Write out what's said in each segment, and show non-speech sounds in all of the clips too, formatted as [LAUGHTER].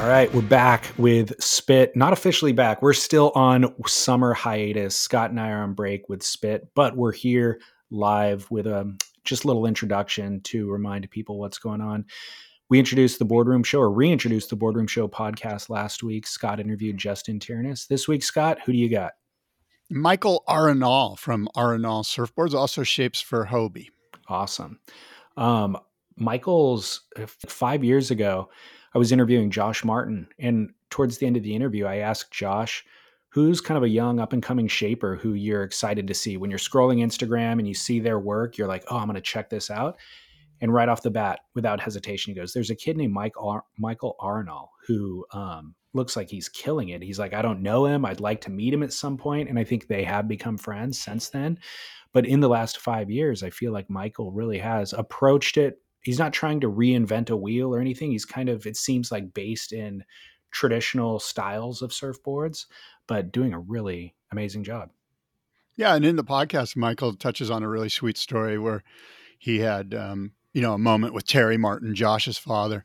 All right, we're back with Spit. Not officially back. We're still on summer hiatus. Scott and I are on break with Spit, but we're here live with a just a little introduction to remind people what's going on. We introduced the Boardroom Show or reintroduced the Boardroom Show podcast last week. Scott interviewed Justin Tiernes. This week, Scott, who do you got? Michael Arenal from Arenal Surfboards also shapes for Hobie. Awesome. Um, Michael's uh, five years ago, I was interviewing Josh Martin, and towards the end of the interview, I asked Josh, "Who's kind of a young up and coming shaper who you're excited to see when you're scrolling Instagram and you see their work? You're like, oh, I'm going to check this out." And right off the bat, without hesitation, he goes, "There's a kid named Mike Ar- Michael Arenal who um, looks like he's killing it. He's like, I don't know him. I'd like to meet him at some point." point, and I think they have become friends since then." But in the last five years, I feel like Michael really has approached it he's not trying to reinvent a wheel or anything. He's kind of it seems like based in traditional styles of surfboards, but doing a really amazing job. Yeah, and in the podcast, Michael touches on a really sweet story where he had um, you know a moment with Terry Martin, Josh's father.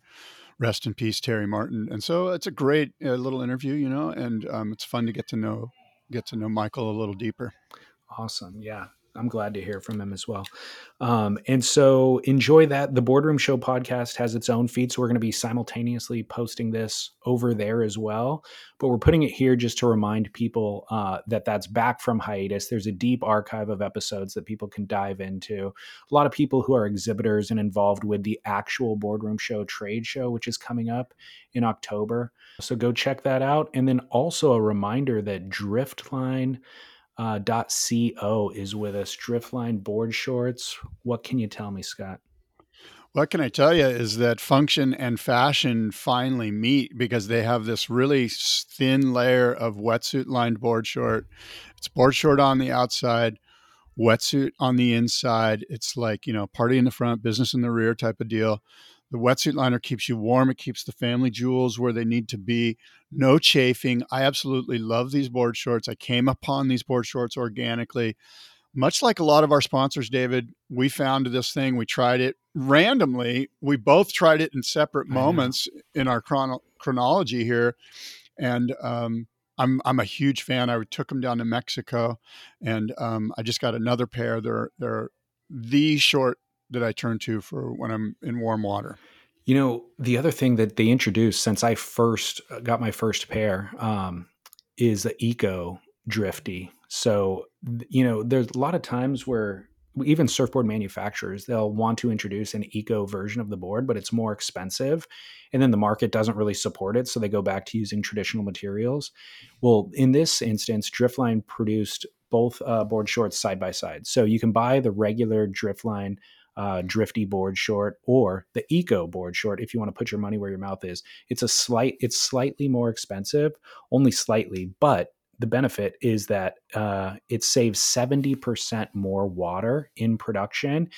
Rest in peace, Terry Martin. And so it's a great uh, little interview, you know, and um, it's fun to get to know get to know Michael a little deeper. Awesome. Yeah. I'm glad to hear from him as well. Um, and so enjoy that. The Boardroom Show podcast has its own feed, so we're going to be simultaneously posting this over there as well. But we're putting it here just to remind people uh, that that's back from hiatus. There's a deep archive of episodes that people can dive into. A lot of people who are exhibitors and involved with the actual Boardroom Show trade show, which is coming up in October. So go check that out. And then also a reminder that Driftline uh, .co is with us. Driftline board shorts. What can you tell me, Scott? What can I tell you is that function and fashion finally meet because they have this really thin layer of wetsuit lined board short. It's board short on the outside, wetsuit on the inside. It's like, you know, party in the front, business in the rear type of deal. The wetsuit liner keeps you warm. It keeps the family jewels where they need to be. No chafing. I absolutely love these board shorts. I came upon these board shorts organically. Much like a lot of our sponsors, David, we found this thing. We tried it randomly. We both tried it in separate moments in our chrono- chronology here. And um, I'm I'm a huge fan. I took them down to Mexico, and um, I just got another pair. They're they're the short that I turn to for when I'm in warm water. You know, the other thing that they introduced since I first uh, got my first pair um, is the Eco Drifty. So, you know, there's a lot of times where even surfboard manufacturers they'll want to introduce an eco version of the board but it's more expensive and then the market doesn't really support it so they go back to using traditional materials well in this instance driftline produced both uh, board shorts side by side so you can buy the regular driftline uh, drifty board short or the eco board short if you want to put your money where your mouth is. It's a slight it's slightly more expensive only slightly but the benefit is that uh, it saves 70% more water in production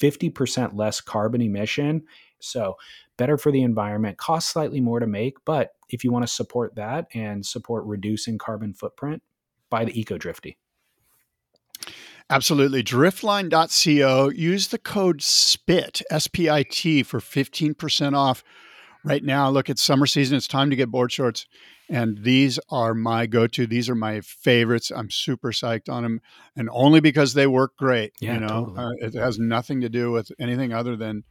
50% less carbon emission. So better for the environment costs slightly more to make but if you want to support that and support reducing carbon footprint buy the eco drifty Absolutely. Driftline.co. Use the code SPIT, S P I T, for 15% off. Right now, look, it's summer season. It's time to get board shorts. And these are my go to. These are my favorites. I'm super psyched on them. And only because they work great. Yeah, you know, totally. uh, it has nothing to do with anything other than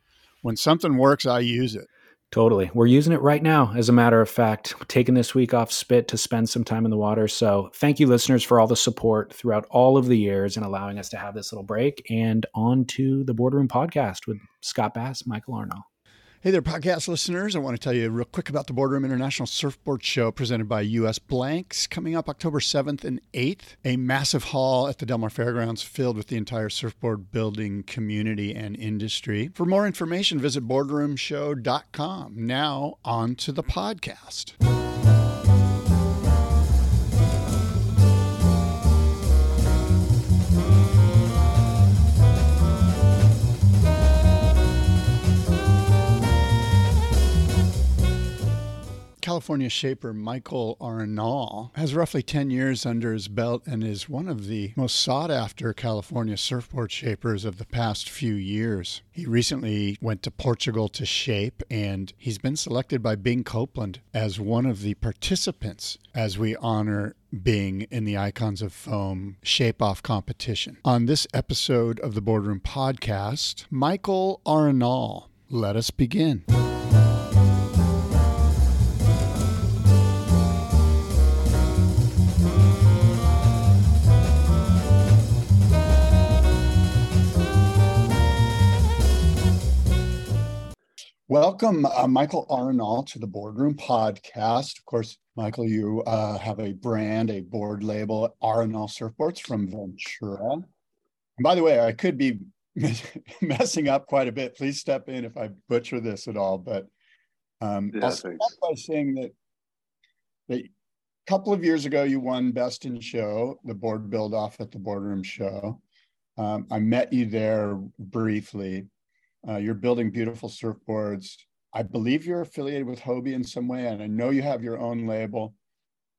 when something works, I use it. Totally. We're using it right now, as a matter of fact, taking this week off spit to spend some time in the water. So, thank you, listeners, for all the support throughout all of the years and allowing us to have this little break. And on to the Boardroom podcast with Scott Bass, Michael Arenal. Hey there, podcast listeners. I want to tell you real quick about the Boardroom International Surfboard Show presented by US Blanks coming up October 7th and 8th. A massive hall at the Del Mar Fairgrounds filled with the entire surfboard building community and industry. For more information, visit boardroomshow.com. Now, on to the podcast. California shaper Michael Arenal has roughly 10 years under his belt and is one of the most sought after California surfboard shapers of the past few years. He recently went to Portugal to shape, and he's been selected by Bing Copeland as one of the participants as we honor Bing in the Icons of Foam Shape Off competition. On this episode of the Boardroom Podcast, Michael Arenal. Let us begin. Welcome, uh, Michael Arenal, to the Boardroom Podcast. Of course, Michael, you uh, have a brand, a board label, Arenal Surfboards from Ventura. And by the way, I could be [LAUGHS] messing up quite a bit. Please step in if I butcher this at all. But um, yeah, I'll start by saying that, that a couple of years ago, you won Best in Show, the board build off at the Boardroom Show. Um, I met you there briefly uh, you're building beautiful surfboards. I believe you're affiliated with Hobie in some way, and I know you have your own label.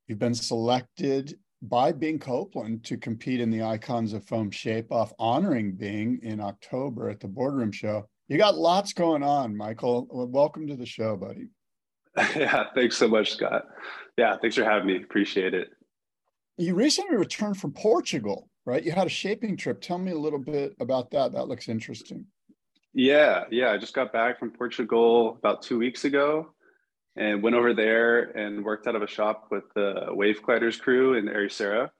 You've been selected by Bing Copeland to compete in the Icons of Foam Shape Off, honoring Bing in October at the Boardroom Show. You got lots going on, Michael. Welcome to the show, buddy. [LAUGHS] Yeah, thanks so much, Scott. Yeah, thanks for having me. Appreciate it. You recently returned from Portugal, right? You had a shaping trip. Tell me a little bit about that. That looks interesting. Yeah, yeah. I just got back from Portugal about two weeks ago and went over there and worked out of a shop with the Wave Gliders crew in Ericeira.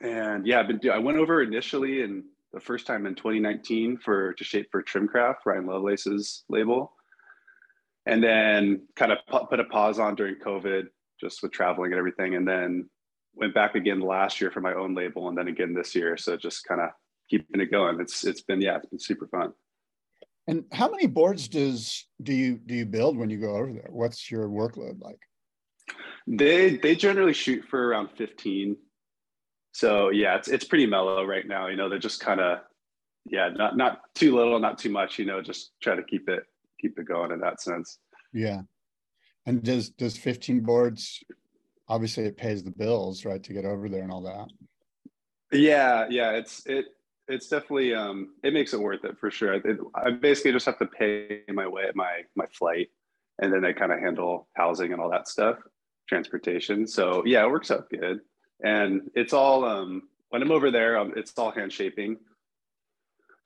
And yeah, I've been I went over initially and the first time in 2019 for to shape for Trimcraft, Ryan Lovelace's label. And then kind of put a pause on during COVID, just with traveling and everything. And then went back again last year for my own label and then again this year. So just kind of keeping it going. It's it's been yeah, it's been super fun. And how many boards does do you do you build when you go over there? What's your workload like? They they generally shoot for around 15. So yeah, it's it's pretty mellow right now. You know, they're just kind of yeah, not not too little, not too much, you know, just try to keep it keep it going in that sense. Yeah. And does does 15 boards obviously it pays the bills, right, to get over there and all that? Yeah, yeah, it's it it's definitely um, it makes it worth it for sure. It, I basically just have to pay my way my my flight, and then they kind of handle housing and all that stuff, transportation. So yeah, it works out good, and it's all um, when I'm over there, um, it's all hand shaping.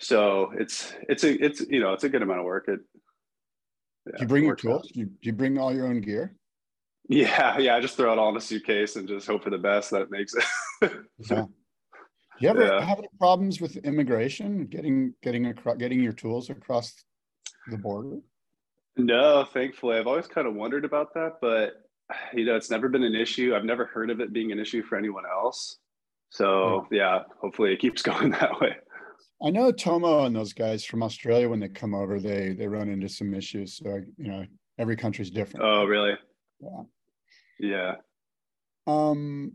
So it's it's a it's you know it's a good amount of work. It. Yeah, do you bring your tools? Do you, do you bring all your own gear? Yeah, yeah. I just throw it all in a suitcase and just hope for the best that it makes it. yeah [LAUGHS] you ever yeah. have any problems with immigration getting getting across getting your tools across the border? No, thankfully. I've always kind of wondered about that, but you know, it's never been an issue. I've never heard of it being an issue for anyone else. So yeah, hopefully it keeps [LAUGHS] going that way. I know Tomo and those guys from Australia when they come over, they they run into some issues. So you know, every country's different. Oh, really? Yeah. Yeah. Um,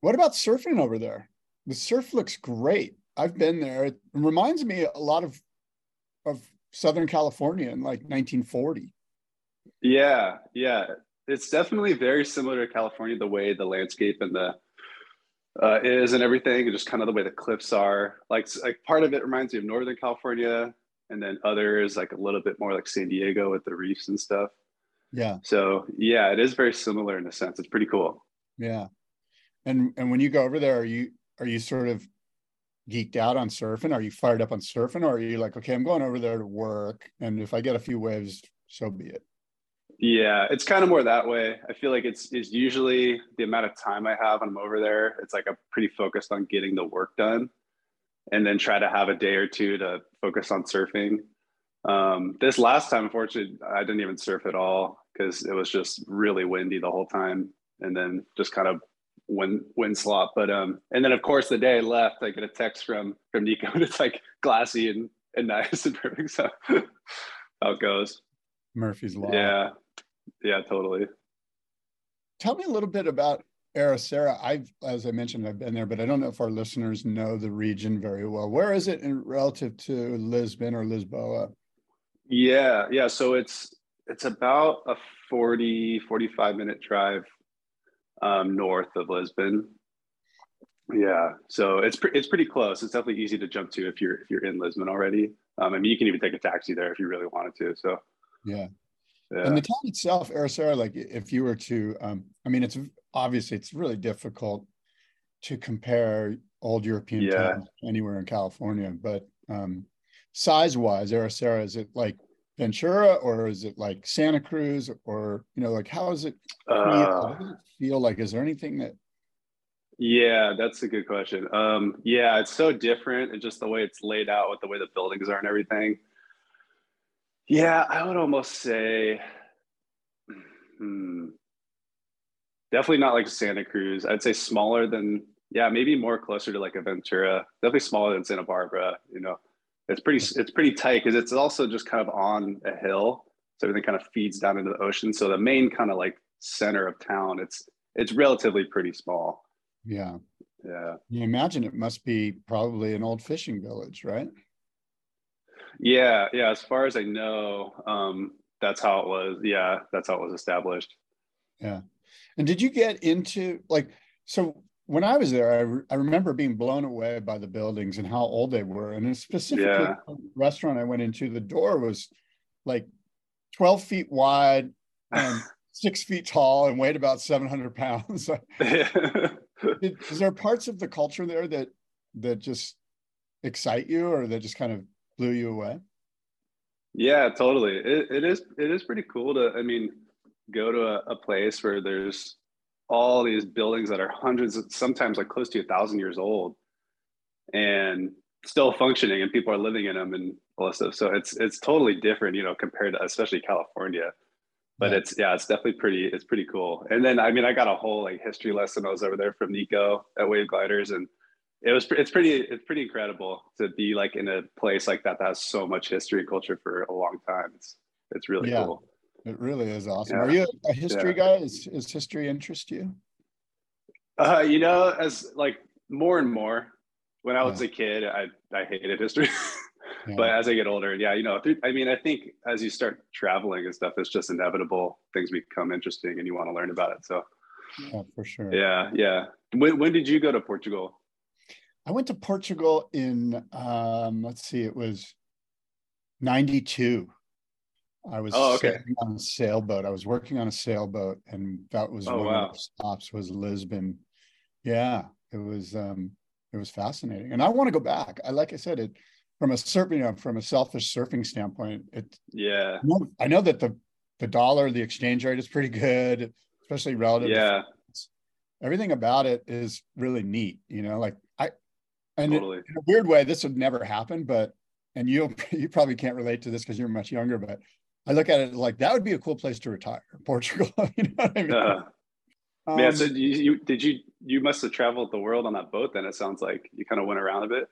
what about surfing over there? The surf looks great. I've been there. It reminds me a lot of of Southern California in like 1940. Yeah, yeah. It's definitely very similar to California, the way the landscape and the uh, is and everything, and just kind of the way the cliffs are. Like, like part of it reminds me of Northern California, and then others like a little bit more like San Diego with the reefs and stuff. Yeah. So yeah, it is very similar in a sense. It's pretty cool. Yeah. And and when you go over there, are you are you sort of geeked out on surfing? Are you fired up on surfing, or are you like, okay, I'm going over there to work, and if I get a few waves, so be it? Yeah, it's kind of more that way. I feel like it's is usually the amount of time I have when I'm over there. It's like I'm pretty focused on getting the work done, and then try to have a day or two to focus on surfing. Um, this last time, unfortunately, I didn't even surf at all because it was just really windy the whole time, and then just kind of wind wind slot. But um, and then of course the day I left, I get a text from from Nico, [LAUGHS] and it's like glassy and and nice and perfect. So [LAUGHS] how it goes. Murphy's law. Yeah, yeah, totally. Tell me a little bit about Ericeira. I've, as I mentioned, I've been there, but I don't know if our listeners know the region very well. Where is it in relative to Lisbon or Lisboa? Yeah, yeah. So it's it's about a 40, 45 minute drive um, north of Lisbon. Yeah, so it's pre- it's pretty close. It's definitely easy to jump to if you're if you're in Lisbon already. Um, I mean, you can even take a taxi there if you really wanted to. So Yeah. yeah, And the town itself, Ericeira, like if you were to, um, I mean, it's obviously it's really difficult to compare old European Yeah. towns anywhere in California, but um, size-wise, Ericeira, is it like Ventura or is it like Santa Cruz or you know, like how is it feel? uh, does it feel like? Is there anything that yeah, that's a good question. Um, yeah, it's so different and just the way it's laid out with the way the buildings are and everything. Yeah, I would almost say, hmm, definitely not like Santa Cruz. I'd say smaller than, yeah, maybe more closer to like a Ventura. Definitely smaller than Santa Barbara. You know, it's pretty it's pretty tight because it's also just kind of on a hill, so everything kind of feeds down into the ocean. So the main kind of like center of town, it's it's relatively pretty small. yeah. Yeah. You imagine it must be probably an old fishing village, right? Yeah, yeah. As far as I know, um, that's how it was. Yeah, that's how it was established. Yeah. And did you get into like so when I was there, I, re- I remember being blown away by the buildings and how old they were. And specifically, Yeah. the restaurant I went into, the door was like 12 feet wide and [LAUGHS] six feet tall and weighed about 700 pounds. [LAUGHS] [LAUGHS] Did- Is there parts of the culture there that that just excite you or that just kind of blew you away? yeah, totally. It, it is. It is pretty cool to. I mean, go to a, a place where there's all these buildings that are hundreds, of, sometimes like close to a thousand years old, and still functioning, and people are living in them and all that stuff. So it's it's totally different, you know, compared to especially California. But Yeah. it's yeah, it's definitely pretty. It's pretty cool. And then I mean, I got a whole like history lesson. I was over there from Nico at Wave Gliders, and it was it's pretty it's pretty incredible to be like in a place like that that has so much history and culture for a long time. It's it's really Yeah. cool. It really is awesome. Yeah. Are you a history Yeah. guy? Is, is history interest you? Uh, you know, as like more and more. When I was Yeah. a kid, I I hated history, [LAUGHS] but as I get older, yeah, you know, I mean, I think as you start traveling and stuff, it's just inevitable. Things become interesting, and you want to learn about it. So yeah, for sure. yeah, yeah. When when did you go to Portugal? I went to Portugal in um, let's see, it was '92. I was Oh, okay. on a sailboat. I was working on a sailboat, and that was Oh, one wow. of the stops was Lisbon. Yeah, it was um, it was fascinating, and I want to go back. I like I said it from a surfing, you know, from a selfish surfing standpoint. It Yeah, I know, I know that the the dollar, the exchange rate is pretty good, especially relative. yeah, everything about it is really neat you know like i and it- totally. in a weird way this would never happen but and you [LAUGHS] you probably can't relate to this because you're much younger but i look at it like that would be a cool place to retire [LAUGHS] portugal [LAUGHS] you know what i mean Uh, yeah. Um, So you, you did you you must have traveled the world on that boat? Then it sounds like you kind of went around a bit.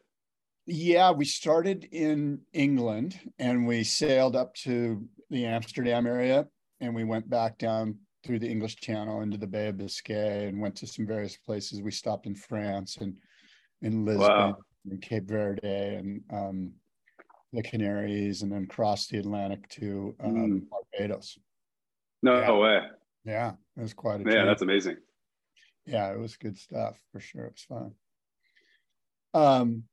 yeah we started in england and we sailed up to the amsterdam area and we went back down through the english channel into the bay of biscay and went to some various places we stopped in france and in lisbon Wow. and cape verde and um, the canaries and then crossed the atlantic to um, Mm. barbados No Yeah. way. yeah it was quite a Yeah, trip. that's amazing. yeah it was good stuff for sure it was fun um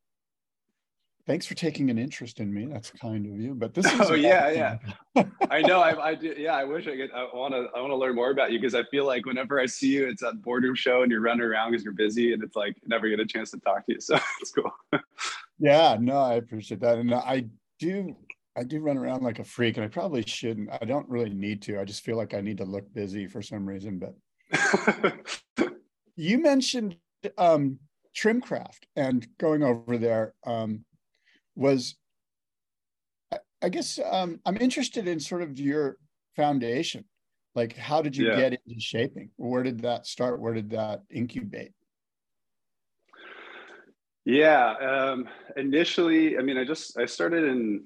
thanks for taking an interest in me that's kind of you but this is [LAUGHS] Oh, yeah, yeah. I know. I, I [LAUGHS] do. Yeah, I wish I could. I want to. I want to learn more about you because I feel like whenever I see you, it's a boardroom show and you're running around because you're busy, and it's like never get a chance to talk to you. [LAUGHS] So it's cool. Yeah no i appreciate that. And i do i do run around like a freak and i probably shouldn't. I don't really need to. I just feel like i need to look busy for some reason but [LAUGHS] you mentioned um trimcraft and going over there um was I, I guess um i'm interested in sort of your foundation. Like how did you Yeah. get into shaping? Where did that start? Where did that incubate yeah. Um, initially, I mean, I just I started in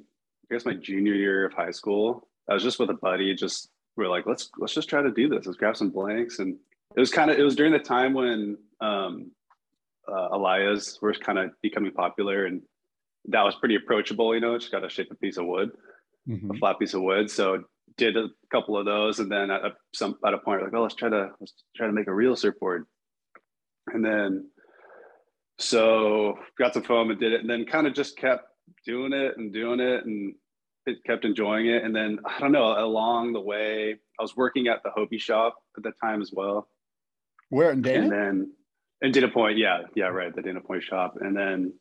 I guess my junior year of high school. I was just with a buddy. Just we are like, let's let's just try to do this. Let's grab some blanks, and it was kind of it was during the time when um, uh, Alaias were kind of becoming popular, and that was pretty approachable. You know, just got to shape a piece of wood. a Mhm. flat piece of wood. So did a couple of those, and then at a, some at a point, like, oh, let's try to let's try to make a real surfboard, and then so got some foam and did it, and then kind of just kept doing it and doing it, and it kept enjoying it, and then I don't know along the way, I was working at the Hobie shop at the time as well. Where in Dana? And then in Dana Point, yeah, yeah, right, the Dana Point shop, and then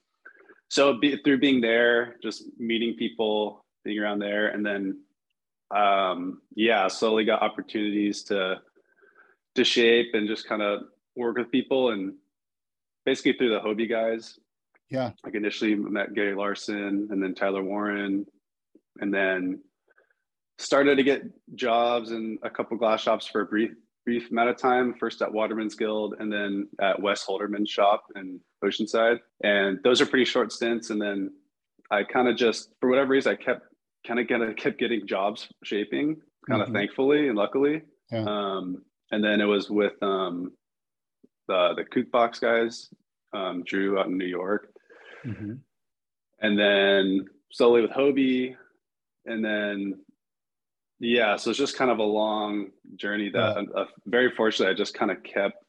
so be, through being there, just meeting people, being around there, and then um, yeah, slowly got opportunities to to shape and just kind of work with people, and basically through the Hobie guys. Yeah, like initially met Gary Larson, and then Tyler Warren, and then started to get jobs in a couple glass shops for a brief brief amount of time, first at Waterman's Guild and then at Wes Holderman's shop in Oceanside. And those are pretty short stints. And then I kind of just, for whatever reason, I kept kind of kind of kept getting jobs shaping, kind of mm-hmm. thankfully and luckily. Yeah. Um, and then it was with um, the the Kook Box guys, um, Drew out in New York, mm-hmm. and then slowly with Hobie, and then yeah so it's just kind of a long journey that yeah. uh, very fortunately i just kind of kept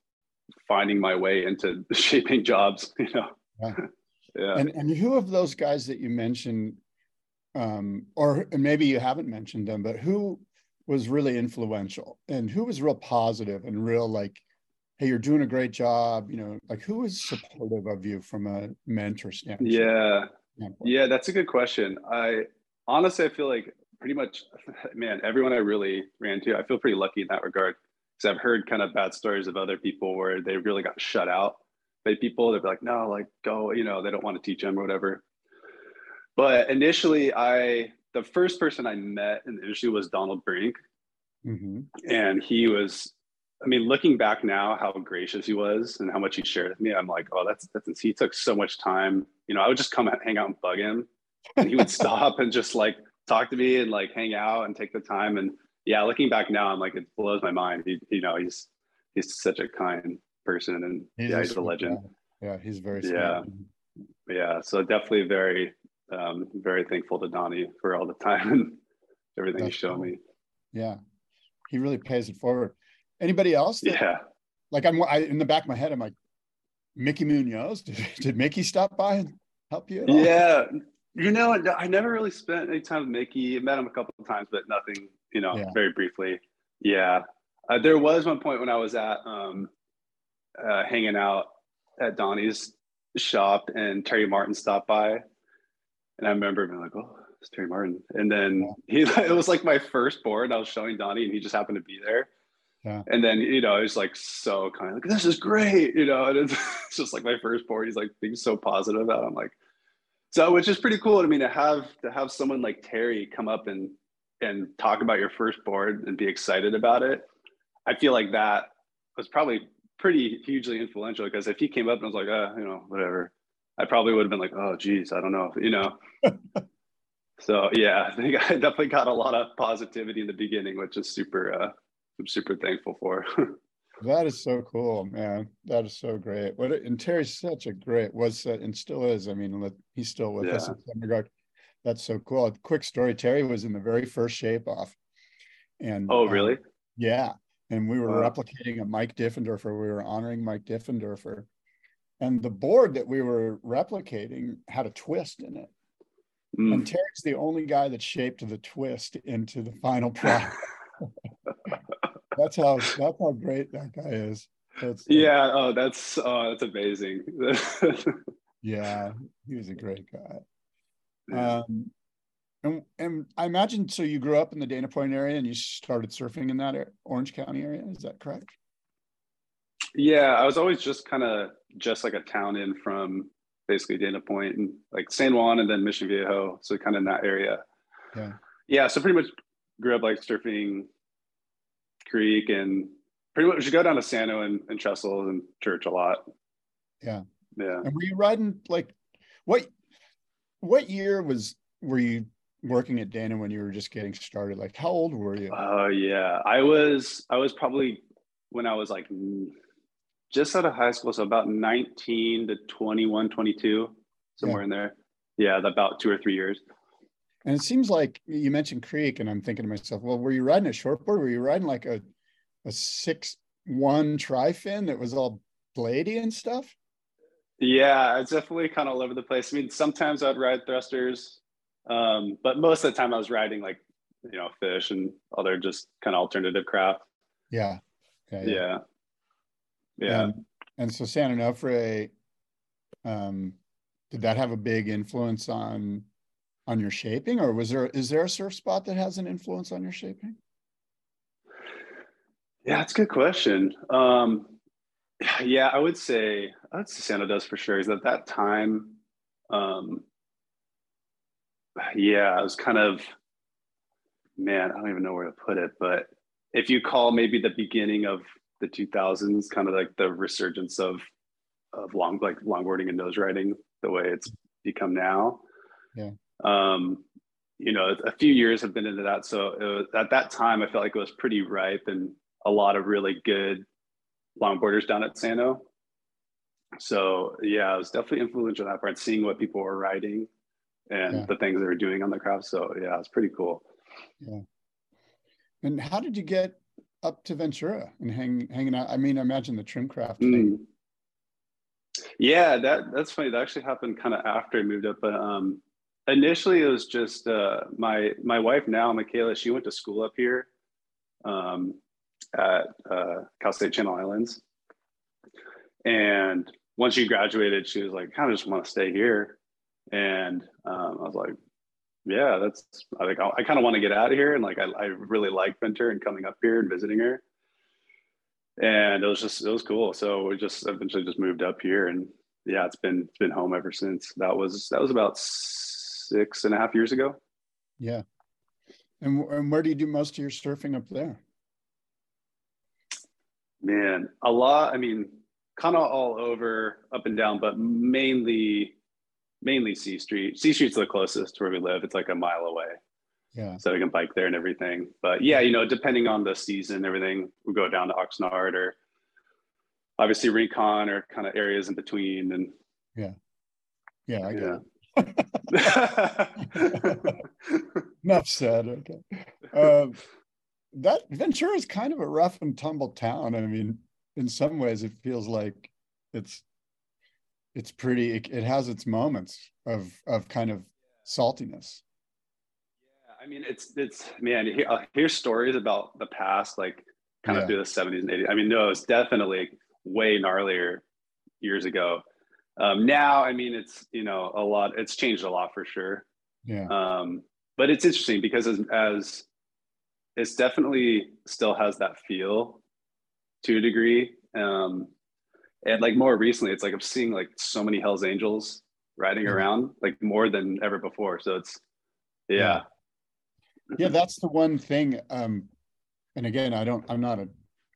finding my way into [LAUGHS] shaping jobs [LAUGHS] you know yeah. [LAUGHS] yeah. And, and who of those guys that you mentioned um, or maybe you haven't mentioned them but who was really influential and who was real positive and real like hey you're doing a great job you know like who is supportive of you from a mentor standpoint yeah standpoint? yeah that's a good question i honestly i feel like pretty much, [LAUGHS] man, everyone I really ran to, I feel pretty lucky in that regard because I've heard kind of bad stories of other people where they really got shut out by people. They'd be like, no, like go, you know, they don't want to teach them or whatever. But initially, I the first person I met in the industry was Donald Brink, mm-hmm. and he was. I mean, looking back now, how gracious he was and how much he shared with me, I'm like, oh, that's that's. He took so much time. You know, I would just come out, hang out and bug him, and he would [LAUGHS] stop and just like talk to me and like hang out and take the time. And yeah, looking back now, I'm like, it blows my mind. He, you know, he's, he's such a kind person and he's yeah, he's a legend. Guy. Yeah. He's very, yeah. Yeah. So definitely very, um, very thankful to Donnie for all the time and everything That's he's shown cool. me. Yeah. He really pays it forward. Anybody else? That, yeah. Like I'm I, in the back of my head, I'm like, Mickey Munoz. [LAUGHS] Did, did Mickey stop by and help you? Yeah, you know, I never really spent any time with Mickey. I met him a couple of times, but nothing, you know, yeah. very briefly. Yeah. Uh, there was one point when I was at um, uh, hanging out at Donnie's shop and Terry Martin stopped by. And I remember being like, oh, it's Terry Martin. And then he, [LAUGHS] it was like my first board. I was showing Donnie and he just happened to be there. Yeah. And then, you know, he's like so kind of like, this is great, you know, and it's, it's [LAUGHS] just like my first board. He's like being so positive about it. I'm like, so which is pretty cool to me to have to have someone like Terry come up and and talk about your first board and be excited about it. I feel like that was probably pretty hugely influential because if he came up and was like, uh, you know, whatever, I probably would have been like, oh, geez, I don't know, you know. [LAUGHS] so yeah, I think I definitely got a lot of positivity in the beginning, which is super, uh, I'm super thankful for. That is so cool, man. That is so great. What and Terry's such a great was uh, and still is. I mean, he's still with yeah. us in some regard. That's so cool. A quick story: Terry was in the very first shape off, and oh, really? Um, yeah. And we were wow. replicating a Mike Diffenderfer. We were honoring Mike Diffenderfer, and the board that we were replicating had a twist in it. Mm. And Terry's the only guy that shaped the twist into the final product. [LAUGHS] that's how that's how great that guy is. That's, yeah. Oh, that's oh, that's amazing. [LAUGHS] yeah, he was a great guy. Um, and, and I imagine so. You grew up in the Dana Point area, and you started surfing in that Orange County area. Is that correct? Yeah, I was always just kind of just like a town in from basically Dana Point and like San Juan, and then Mission Viejo. So kind of in that area. Yeah. Yeah. So pretty much grew up like surfing Creek and pretty much you go down to Sano and, and Trestle and Church a lot. Yeah. Yeah. And were you riding like what what year was were you working at Dana when you were just getting started? Like how old were you? Oh uh, yeah. I was I was probably when I was like just out of high school, so about 19 to 21, 22, somewhere yeah. in there. Yeah, about two or three years. And it seems like you mentioned Creek, and I'm thinking to myself, well, were you riding a shortboard? Were you riding like a a six one tri fin that was all bladey and stuff? Yeah, it's definitely kind of all over the place. I mean, sometimes I'd ride thrusters, um, but most of the time I was riding like you know fish and other just kind of alternative craft. Yeah. Okay, yeah. Yeah. yeah. And, and so San Onofre, um, did that have a big influence on on your shaping, or was there is there a surf spot that has an influence on your shaping? Yeah, that's a good question. Um, yeah, I would say that's Sano does for sure. Is at that time, um, yeah, i was kind of man, I don't even know where to put it, but if you call maybe the beginning of the 2000s, kind of like the resurgence of of long like longboarding and nose riding, the way it's become now. Yeah. Um, you know, a few years have been into that. So was, at that time, I felt like it was pretty ripe and a lot of really good longboarders down at Sano. So yeah, I was definitely influential that part, seeing what people were riding and yeah. the things they were doing on the craft. So yeah, it's pretty cool. Yeah. And how did you get up to Ventura and hang, hanging out? I mean, I imagine the Trimcraft. Mm. Yeah, that that's funny. That actually happened kind of after I moved up. But um, initially, it was just uh, my my wife now, Michaela. She went to school up here um, at uh, Cal State Channel Islands, and once she graduated, she was like, I "Kind of just want to stay here." And um, I was like, yeah, that's I think I, I kind of want to get out of here, and like I, I really like Ventura and coming up here and visiting her, and it was just it was cool. So we just eventually just moved up here, and yeah, it's been it's been home ever since. That was that was about six and a half years ago. Yeah, and and where do you do most of your surfing up there? Man, a lot. I mean, kind of all over, up and down, but mainly mainly C Street. C Street's the closest to where we live. It's like a mile away. Yeah. So we can bike there and everything. But yeah, you know, depending on the season, everything, we go down to Oxnard or obviously Rincon or kind of areas in between. And yeah. Yeah, I get yeah. it. [LAUGHS] Enough said. Okay. Um, that Ventura is kind of a rough and tumble town. I mean, in some ways, it feels like it's it's pretty it, it has its moments of of kind of saltiness yeah i mean it's it's man here, I'll hear stories about the past like kind yeah. of through the 70s and 80s i mean no it's definitely way gnarlier years ago um, now i mean it's you know a lot it's changed a lot for sure. Yeah. Um, but it's interesting because as, as it's definitely still has that feel to a degree. Um, and like more recently it's like i'm seeing like so many hells angels riding mm-hmm. around like more than ever before. So it's yeah. Yeah that's the one thing um and again i don't i'm not a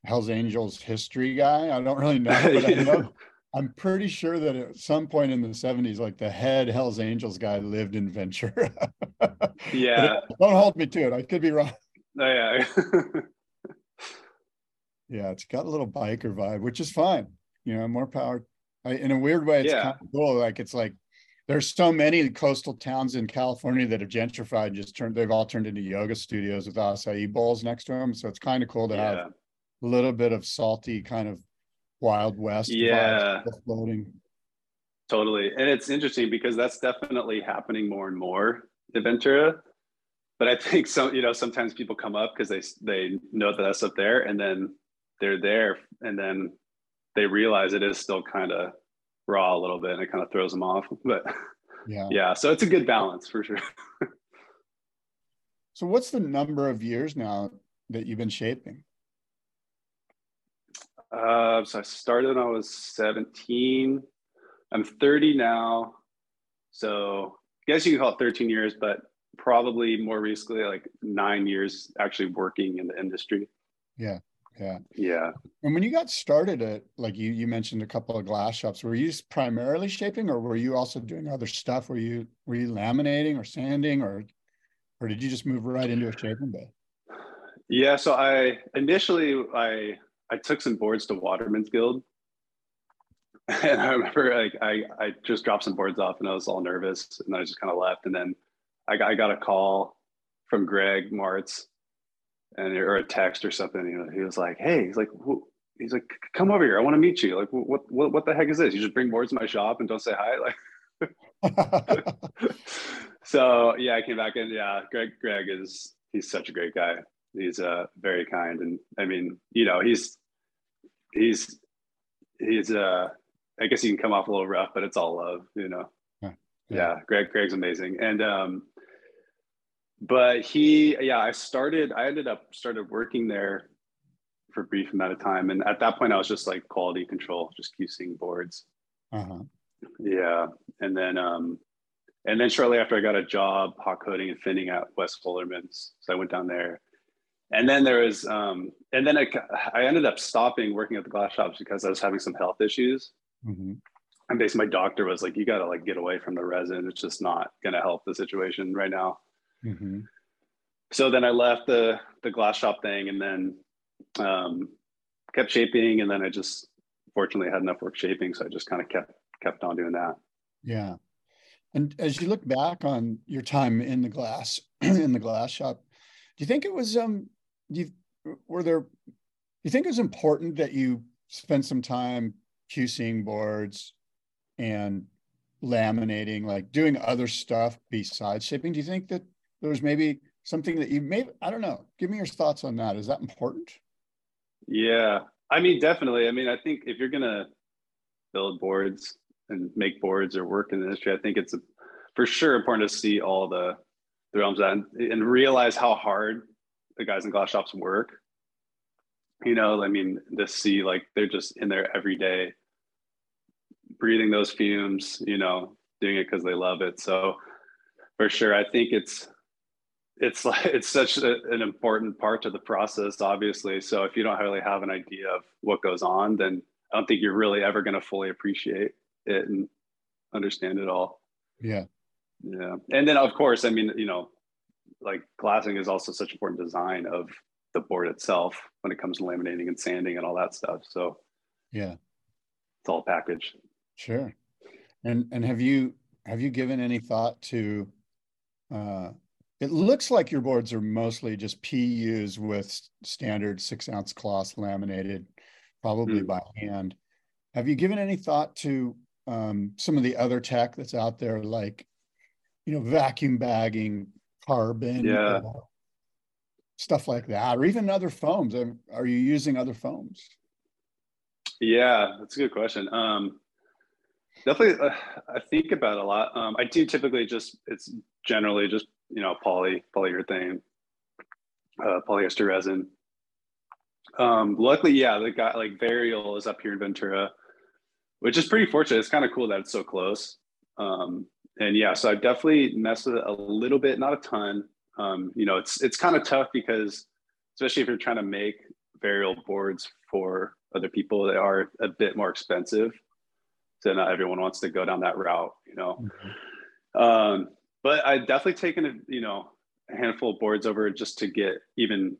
hells angels history guy. I don't really know but i [LAUGHS] know i'm pretty sure that at some point in the 70s like the head hells angels guy lived in ventura [LAUGHS] yeah don't hold me to it i could be wrong oh, yeah [LAUGHS] yeah it's got a little biker vibe which is fine you know, more power. I, in a weird way, it's yeah. kind of cool. Like it's like there's so many coastal towns in California that have gentrified, and just turned. They've all turned into yoga studios with acai bowls next to them. So it's kind of cool to yeah. have a little bit of salty kind of wild west. Yeah, floating. Totally, and it's interesting because that's definitely happening more and more in Ventura. But I think some, you know, sometimes people come up because they they know that that's up there, and then they're there, and then they realize it is still kind of raw a little bit and it kind of throws them off. But yeah, yeah, so it's a good balance for sure. [LAUGHS] so what's the number of years now that you've been shaping? Uh, so I started when I was 17. I'm 30 now. So I guess you can call it 13 years, but probably more recently, like nine years actually working in the industry. Yeah. Yeah. Yeah. And when you got started at like you you mentioned a couple of glass shops, were you primarily shaping or were you also doing other stuff? Were you were you laminating or sanding or or did you just move right into a shaping bay? Yeah, so I initially I I took some boards to Waterman's Guild. [LAUGHS] And I remember like I I just dropped some boards off and I was all nervous and I just kind of left and then I got, I got a call from Greg Martz and or a text or something. You know, he was like, "Hey," he's like, "He's like, come over here. I want to meet you." Like, what, what, what the heck is this? You just bring boards to my shop and don't say hi, like. [LAUGHS] so yeah, I came back and yeah, Greg, Greg is he's such a great guy. He's uh very kind and I mean, you know, he's he's he's uh I guess he can come off a little rough, but it's all love, you know. Yeah, yeah Greg Greg's amazing. And um but he yeah i started i ended up started working there for a brief amount of time and at that point i was just like quality control just QCing boards uh-huh. yeah and then um and then shortly after i got a job hot coating and finning at Wes Holderman's so i went down there and then there was um and then i, I ended up stopping working at the glass shops because i was having some health issues mm-hmm. and basically my doctor was like you got to like get away from the resin it's just not going to help the situation right now Mm-hmm. So then I left the the glass shop thing, and then um, kept shaping, and then I just fortunately had enough work shaping, so I just kind of kept kept on doing that. Yeah. And as you look back on your time in the glass [CLEARS THROAT] in the glass shop, do you think it was um you were there you think it was important that you spend some time QCing boards and laminating, like doing other stuff besides shaping? Do you think that there's maybe something that you may I don't know. Give me your thoughts on that. Is that important? Yeah. I mean, definitely. I mean, I think if you're gonna build boards and make boards or work in the industry, I think it's a, for sure important to see all the the realms and, and realize how hard the guys in glass shops work. You know, I mean, to see like they're just in there every day, breathing those fumes. You know, doing it because they love it. So for sure, I think it's it's [LAUGHS] like it's such a, an important part to the process obviously so if you don't really have an idea of what goes on then i don't think you're really ever going to fully appreciate it and understand it all yeah yeah and then of course i mean you know like glassing is also such important design of the board itself when it comes to laminating and sanding and all that stuff so yeah it's all packaged sure and and have you have you given any thought to uh it looks like your boards are mostly just PUs with standard six ounce cloth laminated, probably mm. by hand. Have you given any thought to um, some of the other tech that's out there, like you know, vacuum bagging, carbon, yeah. uh, stuff like that, or even other foams? Are you using other foams? Yeah, that's a good question. Um, definitely, uh, I think about a lot. Um, I do typically just it's generally just you know, poly, polyurethane, uh, polyester resin. Um, luckily, yeah, the guy like Varial is up here in Ventura, which is pretty fortunate. It's kind of cool that it's so close. Um, and yeah, so I've definitely messed with it a little bit, not a ton. Um, you know, it's it's kind of tough because especially if you're trying to make Varial boards for other people, they are a bit more expensive. So not everyone wants to go down that route, you know. Mm-hmm. Um, but I definitely taken a you know a handful of boards over just to get even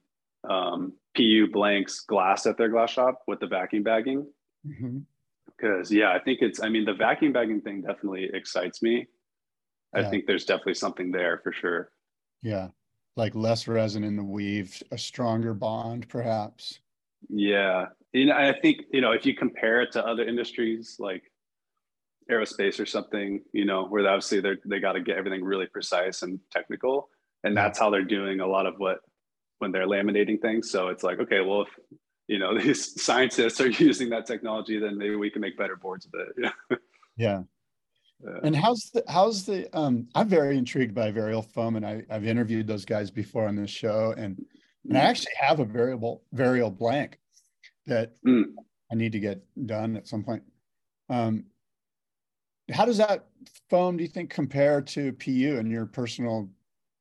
um, PU blanks glass at their glass shop with the vacuum bagging. Because mm-hmm. yeah, I think it's I mean the vacuum bagging thing definitely excites me. Yeah. I think there's definitely something there for sure. Yeah, like less resin in the weave, a stronger bond, perhaps. Yeah, you know, I think you know if you compare it to other industries like aerospace or something, you know, where obviously they they got to get everything really precise and technical, and that's how they're doing a lot of what when they're laminating things. So it's like, okay, well, if you know [LAUGHS] these scientists are [LAUGHS] using that technology, then maybe we can make better boards of it. [LAUGHS] yeah. Yeah. And how's the how's the um I'm very intrigued by Varial foam and I, I've interviewed those guys before on this show and and I mm. actually have a Varial Varial blank that mm. I need to get done at some point. Um, how does that foam do you think compare to pu in your personal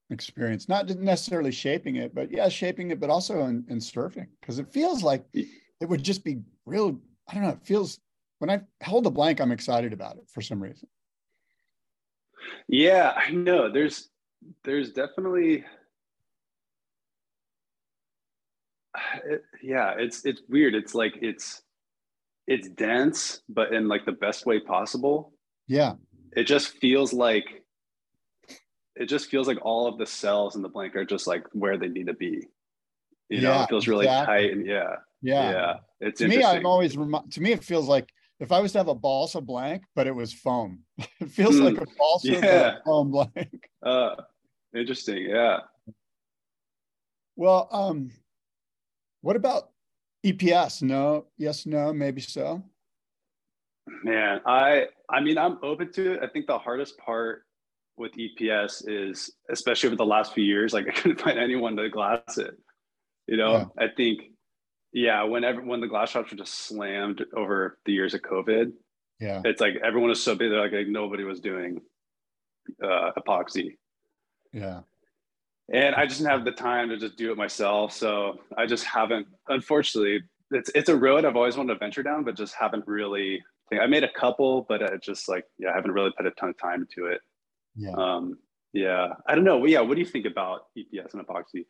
experience not necessarily shaping it but yeah shaping it but also in, in surfing because it feels like it would just be real i don't know it feels when i hold the blank i'm excited about it for some reason yeah i know there's there's definitely it, yeah it's it's weird it's like it's it's dense but in like the best way possible yeah. It just feels like it just feels like all of the cells in the blank are just like where they need to be. You know, it feels really exactly. tight and yeah, Yeah. yeah. It's To me. I'm always remi- to me it feels like if I was to have a balsa blank, but it was foam. [LAUGHS] it feels Hmm. like a balsa Yeah. foam blank. [LAUGHS] uh, interesting. Yeah. Well, um, what about EPS? No, yes, no, maybe so. Man, I I mean I'm open to it. I think the hardest part with EPS is especially over the last few years, like [LAUGHS] I couldn't find anyone to glass it. You know, I think yeah, whenever when the glass shops were just slammed over the years of COVID, Yeah, it's like everyone was so busy, like, like nobody was doing uh, epoxy. yeah, and I just didn't have the time to just do it myself. So I just haven't. Unfortunately, it's it's a road I've always wanted to venture down, but just haven't really. I made a couple, but I just like yeah, I haven't really put a ton of time to it. yeah. Um, yeah, I don't know. Yeah, what do you think about EPS and epoxy?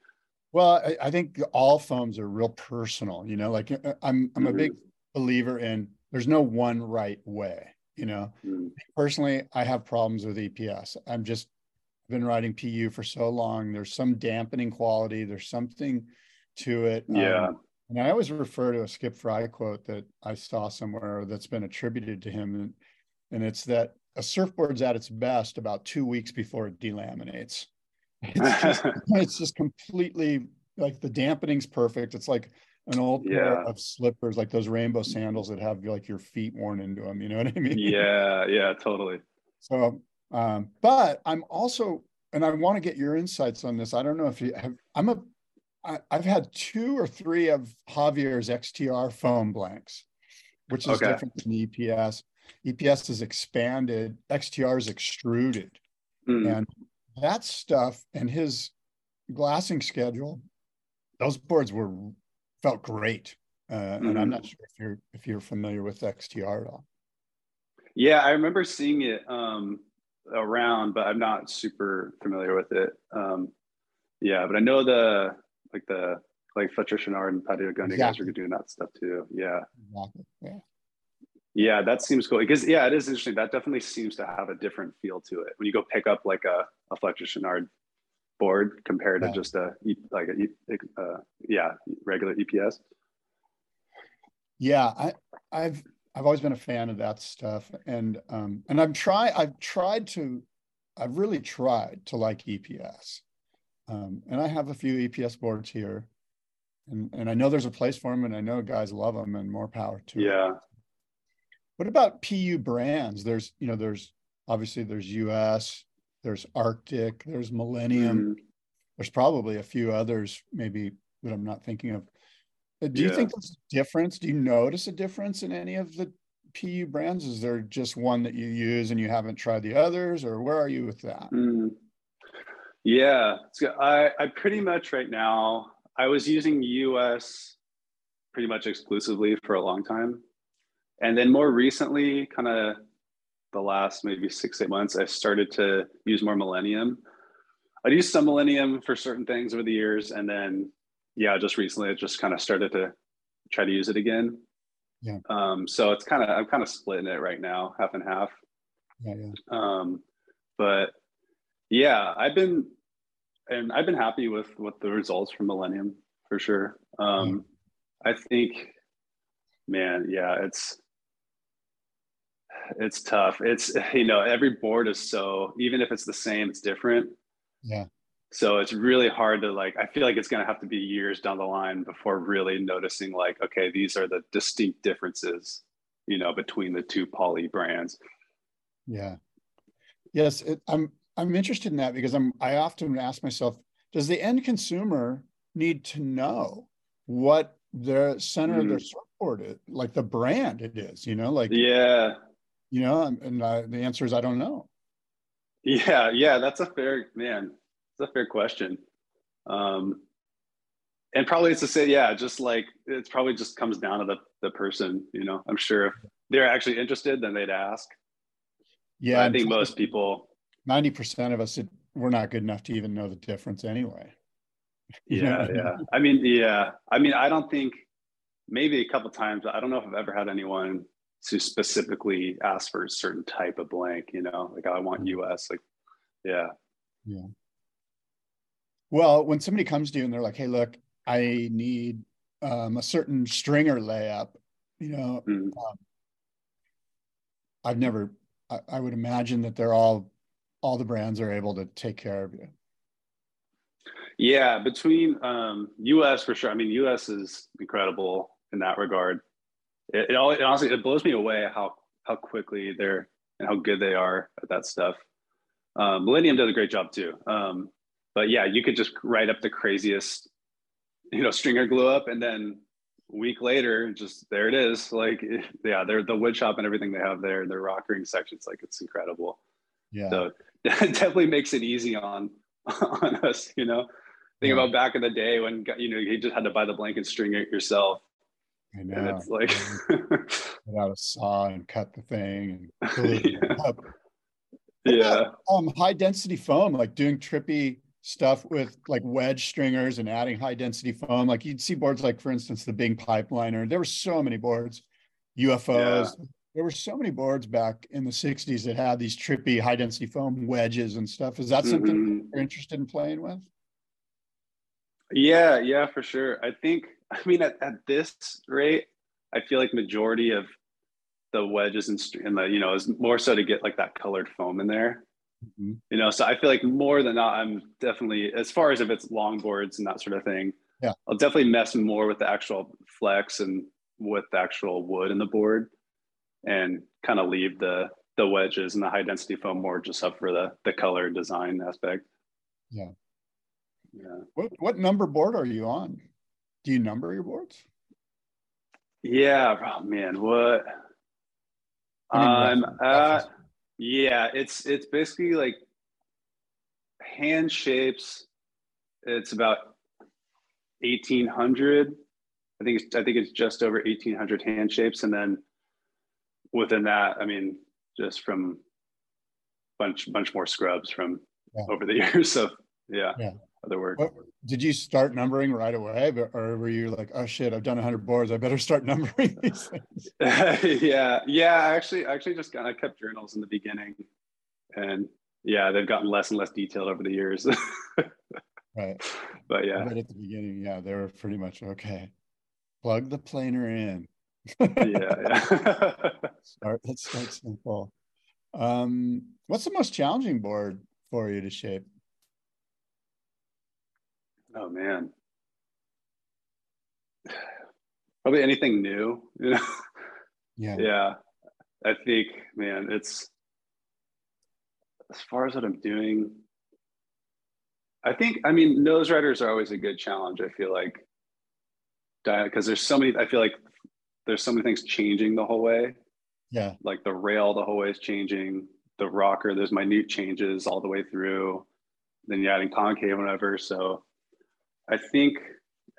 Well, I, I think all foams are real personal. You know, like uh, I'm I'm a big believer in there's no one right way. You know, Mm, personally, I have problems with EPS. I'm just been writing PU for so long. There's some dampening quality. There's something to it. Um, Yeah. and I always refer to a Skip Frye quote that I saw somewhere that's been attributed to him, and, and it's that a surfboard's at its best about two weeks before it delaminates. It's just, [LAUGHS] it's just completely like the dampening's perfect. It's like an old pair Yeah. of slippers, like those rainbow sandals that have like your feet worn into them. You know what I [LAUGHS] mean? yeah, yeah, totally. So, um, but I'm also, and I want to get your insights on this. I don't know if you have, I'm a, I, I've had two or three of Javier's XTR foam blanks, which is Okay. different than EPS. EPS is expanded, XTR is extruded. Mm, And that stuff and his glassing schedule, those boards were felt great. Uh, And I'm Mhm. not sure if you're if you're familiar with XTR at all. Yeah, I remember seeing it um, around, but I'm not super familiar with it. Um, yeah, but I know the like the like Fletcher Chouinard and Patagonia guys Exactly. are doing that stuff too. Yeah, Exactly. Yeah. Yeah, that seems cool because yeah, it is interesting. That definitely seems to have a different feel to it when you go pick up like a, a Fletcher Chouinard board compared Yeah. to just a like a uh, yeah regular EPS. Yeah, I, I've I've always been a fan of that stuff, and um, and I'm try I've tried to, I've really tried to like EPS, um, and I have a few EPS boards here, and and I know there's a place for them, and I know guys love them, and more power to it. What about PU brands? There's you know there's obviously there's US, there's Arctic, there's Millennium. Mhm. There's probably a few others maybe that I'm not thinking of. Uh, Do you Yeah. think there's a difference? Do you notice a difference in any of the PU brands? Is there just one that you use and you haven't tried the others, or where are you with that? Mm. Yeah, I, I pretty much right now, I was using US pretty much exclusively for a long time. And then more recently, kind of the last maybe six, eight months, I started to use more Millennium. I'd used some Millennium for certain things over the years. And then, yeah, just recently, I just kind of started to try to use it again. Yeah. Um, so it's kind of, I'm kind of splitting it right now, half and half. Yeah, yeah. Um, but yeah, I've been and I've been happy with with the results from Millennium for sure. Um, I think, man, yeah, it's it's tough. It's you know every board is so even if it's the same, it's different. Yeah. So it's really hard to like. I feel like it's going to have to be years down the line before really noticing like, okay, these are the distinct differences, you know, between the two poly brands. Yeah. Yes, it, I'm I'm interested in that because I'm I often ask myself, does the end consumer need to know what the center of their Mm. surfboard is, like the brand it is, you know, like Yeah, you know, and, and uh, the answer is I don't know. Yeah, yeah, that's a fair man. It's a fair question. Um, and probably it's to say, yeah, just like it's probably just comes down to the the person. You know, I'm sure if they're actually interested, then they'd ask. But Yeah, I think most people. ninety percent of us it, we're not good enough to even know the difference anyway. [LAUGHS] Yeah, yeah. I mean, yeah. I mean, I don't think maybe a couple times. I don't know if I've ever had anyone to specifically ask for a certain type of blank. You know, like I want US. Like, yeah. Yeah. Well, when somebody comes to you and they're like, "Hey, look, I need um, a certain stringer layup," you know, Mhm. um, I've never. I, I would imagine that they're all, all the brands are able to take care of you. Yeah, between um, US for sure. I mean, US is incredible in that regard. It, it, all, it honestly it blows me away how how quickly they're and how good they are at that stuff. Um, Millennium does a great job too. Um, but yeah, you could just write up the craziest, you know, stringer glue up, and then a week later, just there it is. Like, [LAUGHS] yeah, they're the wood shop and everything they have there, their rockering sections, like it's incredible. Yeah. So that [LAUGHS] definitely makes it easy on [LAUGHS] on us, you know. Think Yeah. about back in the day when you know you just had to buy the blanket string it yourself, I and know. it's like, Put out a saw and cut the thing and glue [LAUGHS] Yeah. up. What yeah, about, um, high density foam, like doing trippy stuff with like wedge stringers and adding high density foam. Like you'd see boards like, for instance, the Bing Pipeliner. There were so many boards, UFOs. There were so many boards back in the 60s that had these trippy high density foam wedges and stuff. Is that something Mhm. you're interested in playing with? yeah, yeah, for sure. I think, I mean, at, at this rate, I feel like majority of the wedges and, the you know is more so to get like that colored foam in there. Mhm. You know, so I feel like more than not, I'm definitely as far as if it's longboards and that sort of thing. Yeah. I'll definitely mess more with the actual flex and with the actual wood in the board, and kind of leave the the wedges and the high density foam more just up for the the color design aspect. Yeah. Yeah. What, what number board are you on? Do you number your boards? Yeah, oh man, what? I mean, I'm um, roughly, uh, yeah, it's it's basically like hand shapes. It's about eighteen hundred. I think it's I think it's just over eighteen hundred hand shapes, and then within that, I mean, just from bunch bunch more scrubs from Yeah. over the [LAUGHS] years So yeah, Yeah. Other work. What, did you start numbering right away, or were you like, oh shit, I've done 100 boards, I better start [LAUGHS] numbering these things? [LAUGHS] yeah, yeah. I actually, I actually just kind of kept journals in the beginning, and yeah, they've gotten less and less detailed over the years. [LAUGHS] Right. but yeah, Right at the beginning, yeah, they were pretty much okay. Plug the planer in. yeah, yeah. Start. Let's start simple. Um, what's the most challenging board for you to shape? Oh man, probably anything new. You know? Yeah. yeah, I think, man, it's as far as what I'm doing. I think, I mean, nose riders are always a good challenge. I feel like, because there's so many. I feel like there's so many things changing the whole way. Yeah. Like the rail, the whole way is changing. The rocker, there's minute changes all the way through. Then you're adding concave, and whatever. So, I think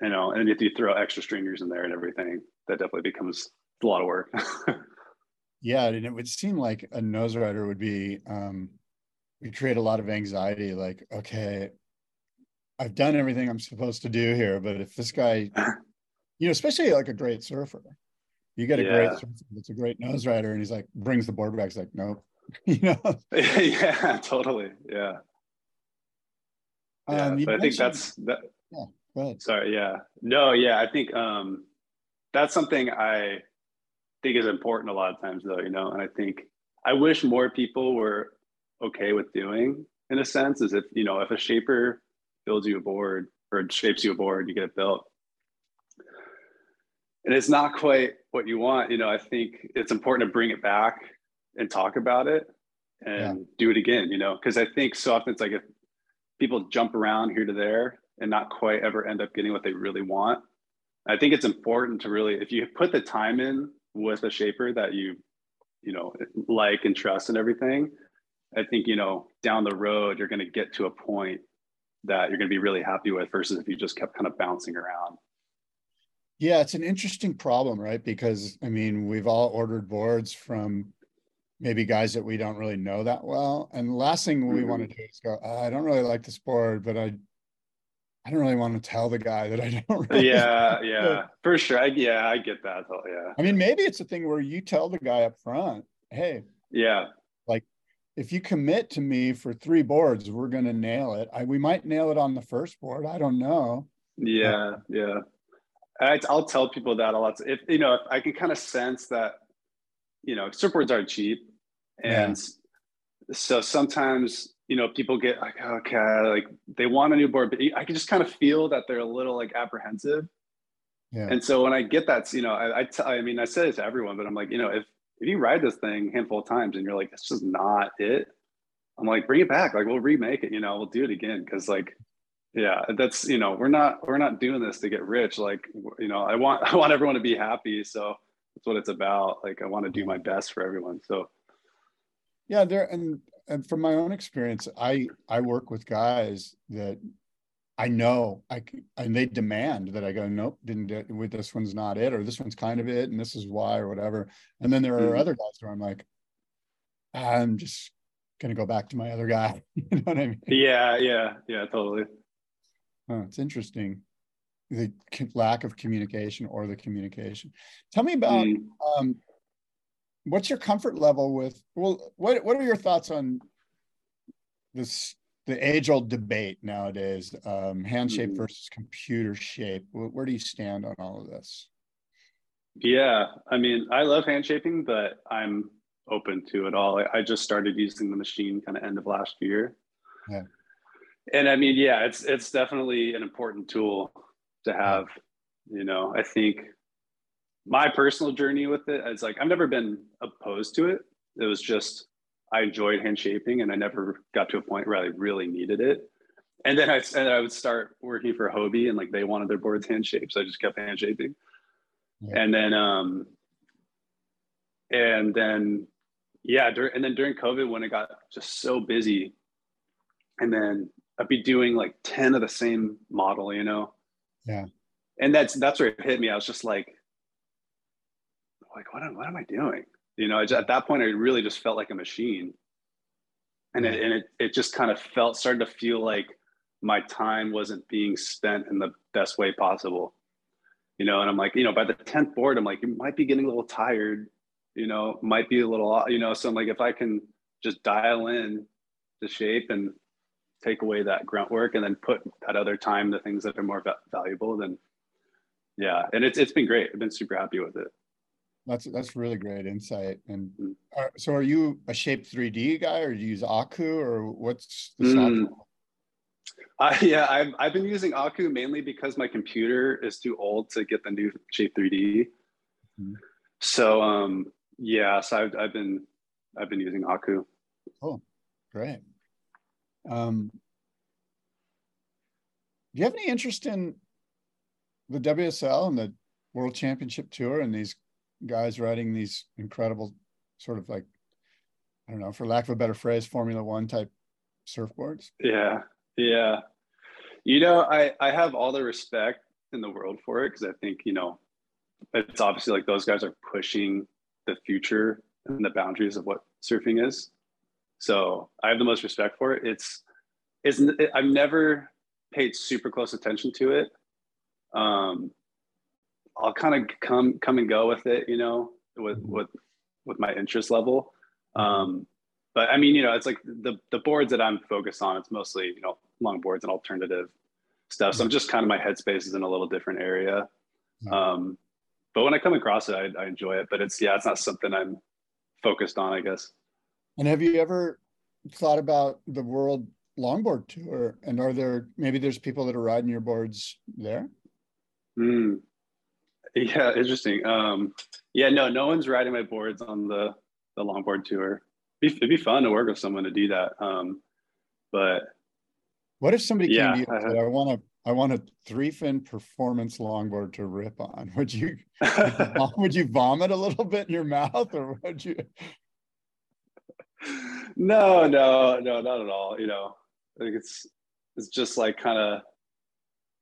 you know, and if you throw extra stringers in there and everything, that definitely becomes a lot of work. [LAUGHS] Yeah. And it would seem like a nose rider would be, um, we create a lot of anxiety. Like, okay, I've done everything I'm supposed to do here, but if this guy, [LAUGHS] you know, especially like a great surfer, you get a great Yeah. surfer that's a great nose rider, and he's like brings the board back. He's like, nope, [LAUGHS] you know. yeah, totally. Yeah. Yeah, Um, but I think that's that. Go right Sorry. Yeah. No. Yeah. I think um, that's something I think is important a lot of times, though. You know, and I think I wish more people were okay with doing. In a sense, is if you know if a shaper builds you a board or shapes you a board, you get it built, and it's not quite what you want. You know, I think it's important to bring it back and talk about it and do it again. You know, because I think so often it's like if people jump around here to there and not quite ever end up getting what they really want. I think it's important to really, if you put the time in with a shaper that you, you know, like and trust and everything, I think, you know, down the road, you're going to get to a point that you're going to be really happy with versus if you just kept kind of bouncing around. Yeah, it's an interesting problem, right? Because I mean, we've all ordered boards from maybe guys that we don't really know that well. And the last thing we Mhm. want to do is go, "Ah, I don't really like this board, but I I don't really want to tell the guy that I [LAUGHS] don't really Yeah, yeah, for sure. I, yeah, I get that. though, Yeah, I mean, maybe it's a thing where you tell the guy up front, hey, yeah, like if you commit to me for three boards, we're going to nail it. I, we might nail it on the first board. I don't know. Yeah, yeah. I, I'll tell people that a lot. If you know, if I can kind of sense that, you know, surfboards aren't cheap, and yeah. so sometimes you know people get like, okay, like they want a new board, but I can just kind of feel that they're a little like apprehensive. Yeah. And so when I get that, you know, I, I, t- I mean, I say it to everyone, but I'm like, you know, if if you ride this thing a handful of times and you're like, this is not it, I'm like, bring it back. Like we'll remake it, you know, we'll do it again. Cause like, yeah, that's, you know, we're not, we're not doing this to get rich. Like, you know, I want, [LAUGHS] I want everyone to be happy. So that's what it's about. Like, I want to do my best for everyone. So yeah, there, and, and from my own experience, I, I work with guys that I know I and they demand that I go, nope, didn't do with this one's not it, or this one's kind of it, and this is why, or whatever. And then there are mm-hmm. other guys where I'm like, I'm just gonna go back to my other guy. [LAUGHS] you know what I mean? Yeah, yeah, yeah, totally. Oh, it's interesting the lack of communication or the communication. Tell me about mm. um, what's your comfort level with? Well, what what are your thoughts on this the age old debate nowadays um, hand shape mm-hmm. versus computer shape? Where, where, do you stand on all of this? Yeah i mean i love hand shaping but i'm open to it all. I, I just started using the machine kind of end of last year. Yeah. And i mean yeah it's it's definitely an important tool to have you know? I think my personal journey with it is like i've never been opposed to it it was just I enjoyed hand shaping and I never got to a point where I really needed it. And then I, and I would start working for Hobie and like they wanted their boards [LAUGHS] hand shaped. So I just kept hand shaping. Yeah. And then, um, and then, yeah, dur- and then during COVID when it got just so busy and then I'd be doing like 10 of the same model, you know? Yeah. And that's, that's where it hit me. I was just like, like, what am, what am I doing? You know, at that point, I really just felt like a machine, and it and it it just kind of felt started to feel like my time wasn't being spent in the best way possible. You know, and I'm like, you know, by the tenth board, I'm like, you might be getting a little tired. You know, might be a little, you know. So I'm like, if I can just dial in the shape and take away that grunt work and then put that other time the things that are more valuable then yeah and it's it's been great i've been super happy with it that's that's really great insight. And are, so, are you a Shape 3D guy, or do you use Aku, or what's the mm. Uh, yeah, I've I've been using Aku mainly because my computer is too old to get the new Shape 3D. Mm. So um, yeah, so I've I've been I've been using Aku. Oh, great. Um, do you have any interest in the WSL and the World Championship Tour and these guys riding these incredible sort of like I don't know, for lack of a better phrase, Formula One type surfboards. Yeah, yeah. You know, I I have all the respect in the world for it because I think you know, it's obviously like those guys are pushing the future and the boundaries of what surfing is. So I have the most respect for it. It's it's it, I've never paid super close attention to it. Um, I'll kind of come come and go with it, you know, with mm-hmm. with with my interest level. Um, but I mean, you know, it's like the the boards that I'm focused on. It's mostly you know long boards and alternative stuff. So I'm just kind of my headspace is in a little different area. Um, but when I come across it, I, I enjoy it. But it's yeah, it's not something I'm focused on, I guess. And have you ever thought about the world longboard tour? And are there maybe there's people that are riding your boards there? Mm, yeah, interesting. Um, yeah, no, no one's riding my boards on the the longboard tour. It'd be, it'd be fun to work with someone to do that. Um, but what if somebody yeah, came to you and said, "I want a I want a three fin performance longboard to rip on"? [LAUGHS] Would you would you vomit a little bit in your mouth, or would you? [LAUGHS] No, no, no, not at all. You know, I think it's it's just like kind of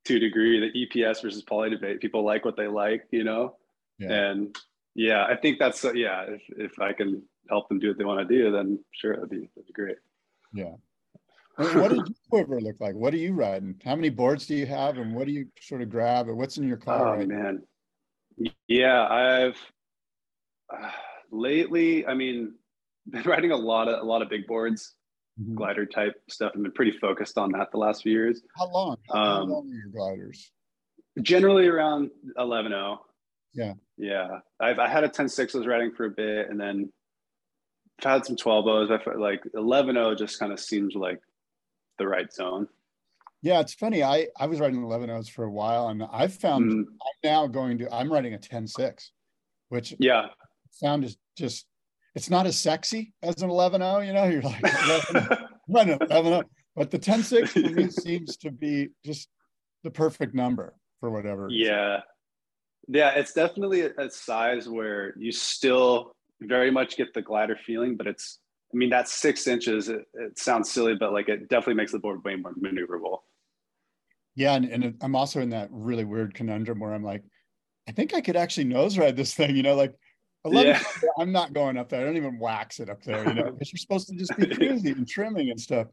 to a degree the EPS versus poly debate. People like what they like, you know, yeah. and yeah, I think that's uh, yeah. If if I can help them do what they want to do, then sure, that'd be that'd be great. Yeah. what does your quiver look like? What are you riding? How many boards do you have, and what do you sort of grab, or what's in your car? Oh right man, yeah, I've uh, lately. I mean, [LAUGHS] been riding a lot of a lot of big boards, Mhm. glider type stuff. I've been pretty focused on that the last few years. How long? How, how Um, long are your gliders? Generally around 11.0. Yeah. Yeah. I've I had a 10.6 I was riding for a bit and then I've had some 12.0s. I felt like 11.0 just kind of seems like the right zone. Yeah, it's funny. I I was riding 11 for a while, and I've found Mm, I'm now going to. I'm riding a 10.6, which yeah. sound is just. It's not as sexy as an 11.0. You know, you're like 11, running 11.0, but the 10.6 for [LAUGHS] me seems to be just the perfect number for whatever. Yeah. Yeah, it's definitely a, size where you still very much get the glider feeling, but it's, I mean, that's six inches. It, it sounds silly, but like it definitely makes the board way more maneuverable. Yeah, and, and I'm also in that really weird conundrum where I'm like, I think I could actually nose ride this thing. You know, like 11. Yeah. I'm not going up there. I don't even wax it up there. You know, [LAUGHS] because you're supposed to just be cruising and trimming and stuff.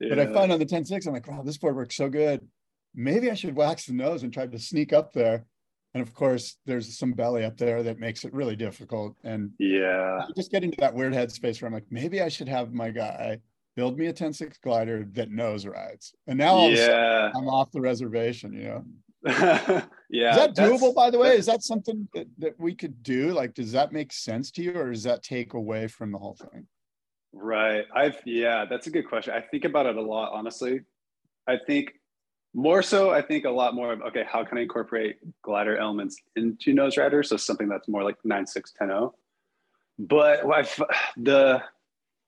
But I find on the 10.6, I'm like, wow, this board works so good. Maybe I should wax the nose and try to sneak up there. And of course, there's some belly up there that makes it really difficult. And Yeah. I just get into that weird headspace where I'm like, maybe I should have my guy build me a 10.6 glider that nose rides. And now sudden, Yeah. I'm off the reservation, you know? [LAUGHS] yeah. Is that doable, by the way? Is that something that, that we could do? Like, does that make sense to you or does that take away from the whole thing? Right. I've yeah, that's a good question. I think about it a lot, honestly. I think more so, I think a lot more of okay, how can I incorporate glider elements into Nose Rider? So something that's more like 9610 But I've, the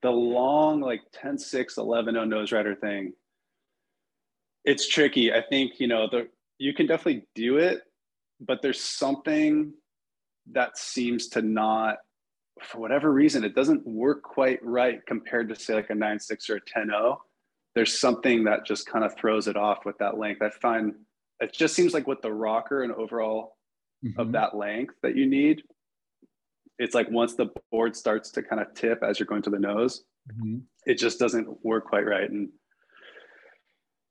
the long like 10 6 11 Nose Rider thing, it's tricky. I think, you know, the you can definitely do it, but there's something that seems to not for whatever reason, it doesn't work quite right compared to say like a nine six or a 10 0. There's something that just kind of throws it off with that length. I find it just seems like with the rocker and overall of Mhm. that length that you need, it's like once the board starts to kind of tip as you're going to the nose, Mhm. it just doesn't work quite right. And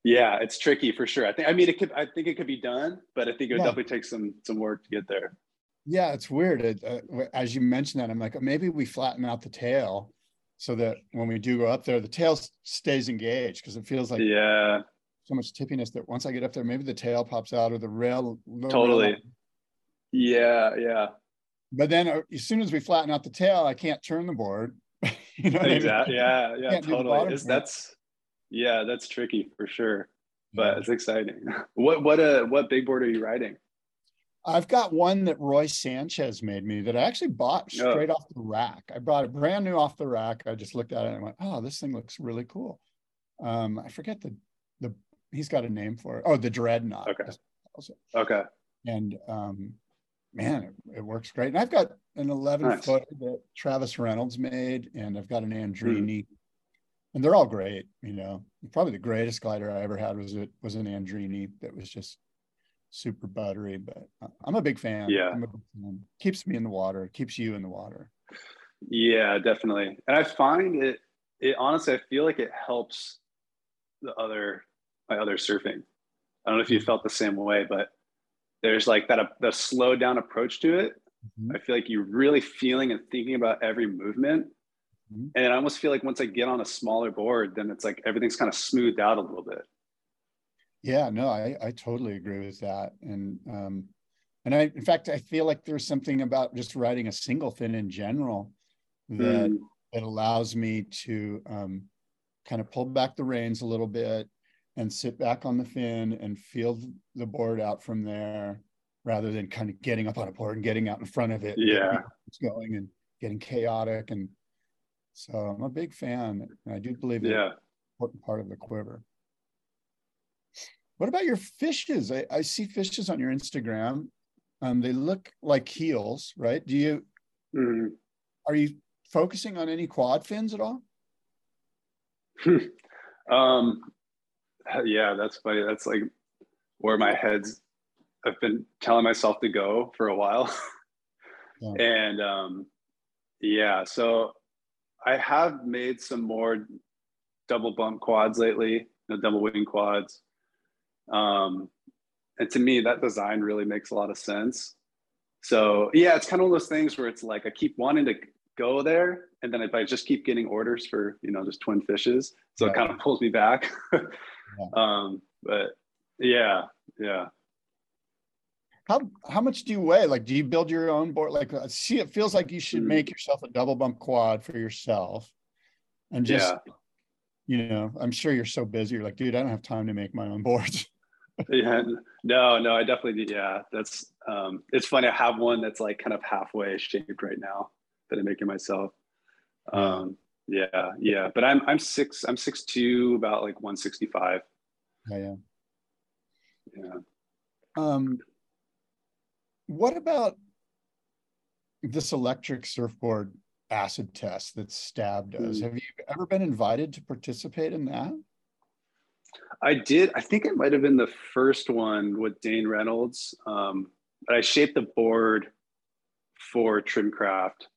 yeah, it's tricky for sure. I think I mean it could I think it could be done, but I think it would Yeah. definitely take some some work to get there. Yeah, it's weird. It, uh, as you mentioned that, I'm like, maybe we flatten out the tail so that when we do go up there, the tail stays engaged because it feels like yeah, so much tippiness that once I get up there, maybe the tail pops out or the rail. the rail- totally. Yeah, yeah. But then uh, as soon as we flatten out the tail, I can't turn the board. [LAUGHS] you know what I mean? Exactly. Yeah, yeah, Can't do the totally. part. that's yeah, that's tricky for sure. But Yeah. it's exciting. [LAUGHS] What what uh what big board are you riding? I've got one that Roy Sanchez made me that I actually bought Oh. straight off the rack. I brought it brand new off the rack. I just looked at it and went, "Oh, this thing looks really cool." Um, I forget the the he's got a name for it. Oh, the Dreadnought. Okay. That's what it calls Okay. And um, man, it, it works great. And I've got an 11 Nice. foot that Travis Reynolds made, and I've got an Hmm. Andreini, and they're all great. You know, probably the greatest glider I ever had was it was an Andreini that was just super buttery. But uh, I'm a big fan. Yeah. I'm a big fan. keeps me in the water, keeps you in the water. Yeah, definitely. And I find it it honestly I feel like it helps the other my other surfing. I don't know if you felt the same way, but there's like that the slowed down approach to it. Mhm. I feel like you're really feeling and thinking about every movement. Mhm. And I almost feel like once I get on a smaller board, then it's like everything's kind of smoothed out a little bit. Yeah, no, I, I totally agree with that. And um, and I in fact I feel like there's something about just riding a single fin in general that Mm, that allows me to um, kind of pull back the reins a little bit and sit back on the fin and feel the board out from there rather than kind of getting up on a board and getting out in front of it. Yeah. It's going and getting chaotic. And so I'm a big fan. And I do believe it's an important part of the quiver. What about your fishes? I, I see fishes on your Instagram. Um, they look like heels, right? Do you Mm. are you focusing on any quad fins at all? [LAUGHS] Um, yeah, that's funny. That's like where my head's. I've been telling myself to go for a while, [LAUGHS] Yeah. and um, yeah. So I have made some more double bump quads lately, you know, double wing quads. Um, and to me, that design really makes a lot of sense. So yeah, it's kind of one of those things where it's like I keep wanting to go there, and then if I just keep getting orders for you know just twin fishes, so Yeah. it kind of pulls me back. [LAUGHS] Um, but yeah, yeah. How how much do you weigh? Like, do you build your own board? Like, uh, see, it feels like you should Mhm. make yourself a double bump quad for yourself, and just Yeah. you know, I'm sure you're so busy. You're like, dude, I don't have time to make my own boards. [LAUGHS] yeah no no i definitely do yeah that's um it's funny i have one that's like kind of halfway shaped right now that i'm making myself um yeah yeah but i'm i'm six i'm six two about like 165 Yeah, yeah. yeah Um, what about this electric surfboard acid test that Stab does? Mm. Have you ever been invited to participate in that? i did i think it might have been the first one with dane reynolds um but i shaped the board for trimcraft